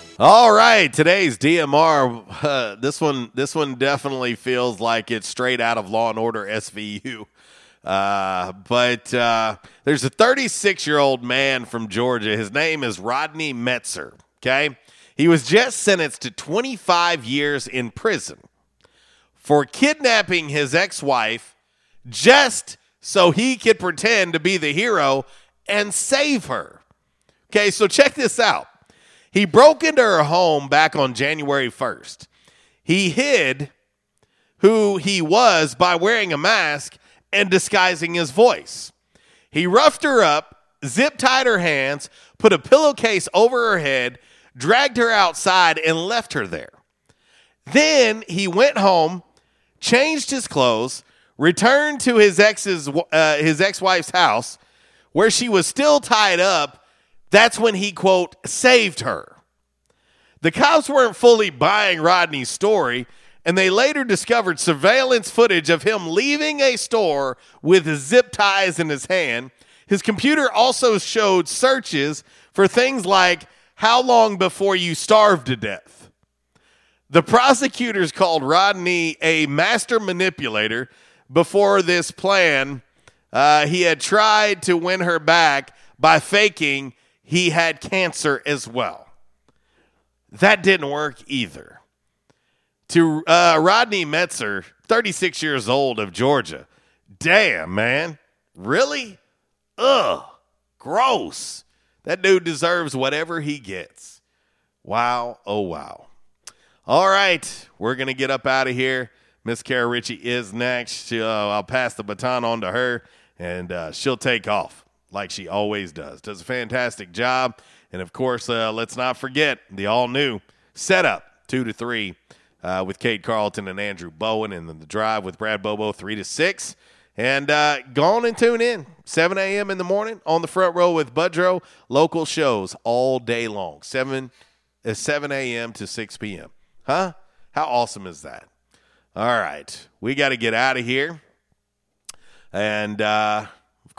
S18: All right, today's DMR. Uh, this one, this one definitely feels like it's straight out of Law and Order SVU. Uh, but uh, there's a 36 year old man from Georgia. His name is Rodney Metzer. Okay, he was just sentenced to 25 years in prison for kidnapping his ex-wife just so he could pretend to be the hero and save her. Okay, so check this out. He broke into her home back on January 1st. He hid who he was by wearing a mask and disguising his voice. He roughed her up, zip tied her hands, put a pillowcase over her head, dragged her outside, and left her there. Then he went home, changed his clothes, returned to his ex's uh, his ex-wife's house, where she was still tied up. That's when he quote saved her. The cops weren't fully buying Rodney's story, and they later discovered surveillance footage of him leaving a store with zip ties in his hand. His computer also showed searches for things like how long before you starved to death. The prosecutors called Rodney a master manipulator before this plan. Uh, he had tried to win her back by faking he had cancer as well. That didn't work either. To uh, Rodney Metzer, 36 years old of Georgia. Damn, man. Really? Ugh. Gross. That dude deserves whatever he gets. Wow. Oh, wow. All right. We're going to get up out of here. Miss Kara Ritchie is next. She, uh, I'll pass the baton on to her, and uh, she'll take off like she always does. Does a fantastic job. And of course, uh, let's not forget the all new setup, two to three, uh, with Kate Carlton and Andrew Bowen, and then the drive with Brad Bobo, three to six. And uh, go on and tune in, 7 a.m. in the morning on the front row with Budrow. Local shows all day long, 7, uh, 7 a.m. to 6 p.m. Huh? How awesome is that? All right. We got to get out of here. And uh,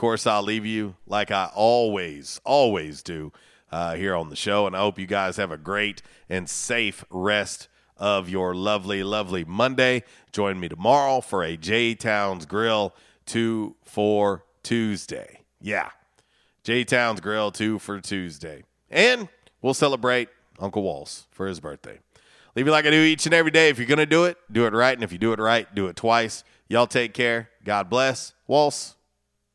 S18: course, I'll leave you like I always, always do uh, here on the show. And I hope you guys have a great and safe rest of your lovely, lovely Monday. Join me tomorrow for a J Towns Grill 2 for Tuesday. Yeah. J Towns Grill 2 for Tuesday. And we'll celebrate Uncle Walls for his birthday. Leave it like I do each and every day. If you're going to do it, do it right. And if you do it right, do it twice. Y'all take care. God bless. Walls.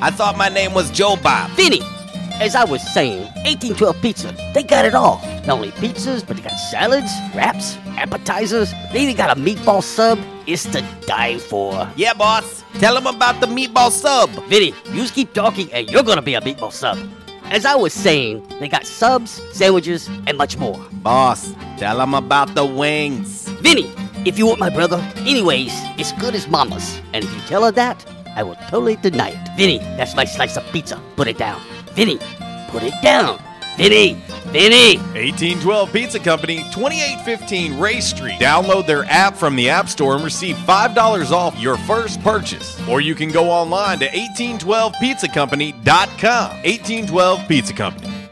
S42: I thought my name was Joe Bob.
S22: Vinny, as I was saying, 1812 Pizza, they got it all. Not only pizzas, but they got salads, wraps, appetizers. They even got a meatball sub. It's to die for.
S42: Yeah, boss. Tell them about the meatball sub.
S22: Vinny, you just keep talking and you're gonna be a meatball sub. As I was saying, they got subs, sandwiches, and much more.
S42: Boss, tell them about the wings.
S22: Vinny, if you want my brother, anyways, it's good as mama's. And if you tell her that, I will totally deny it. Vinny, that's my slice of pizza. Put it down. Vinny, put it down. Vinny, Vinny.
S18: 1812 Pizza Company, 2815 Ray Street. Download their app from the App Store and receive $5 off your first purchase. Or you can go online to 1812pizzacompany.com. 1812 Pizza Company.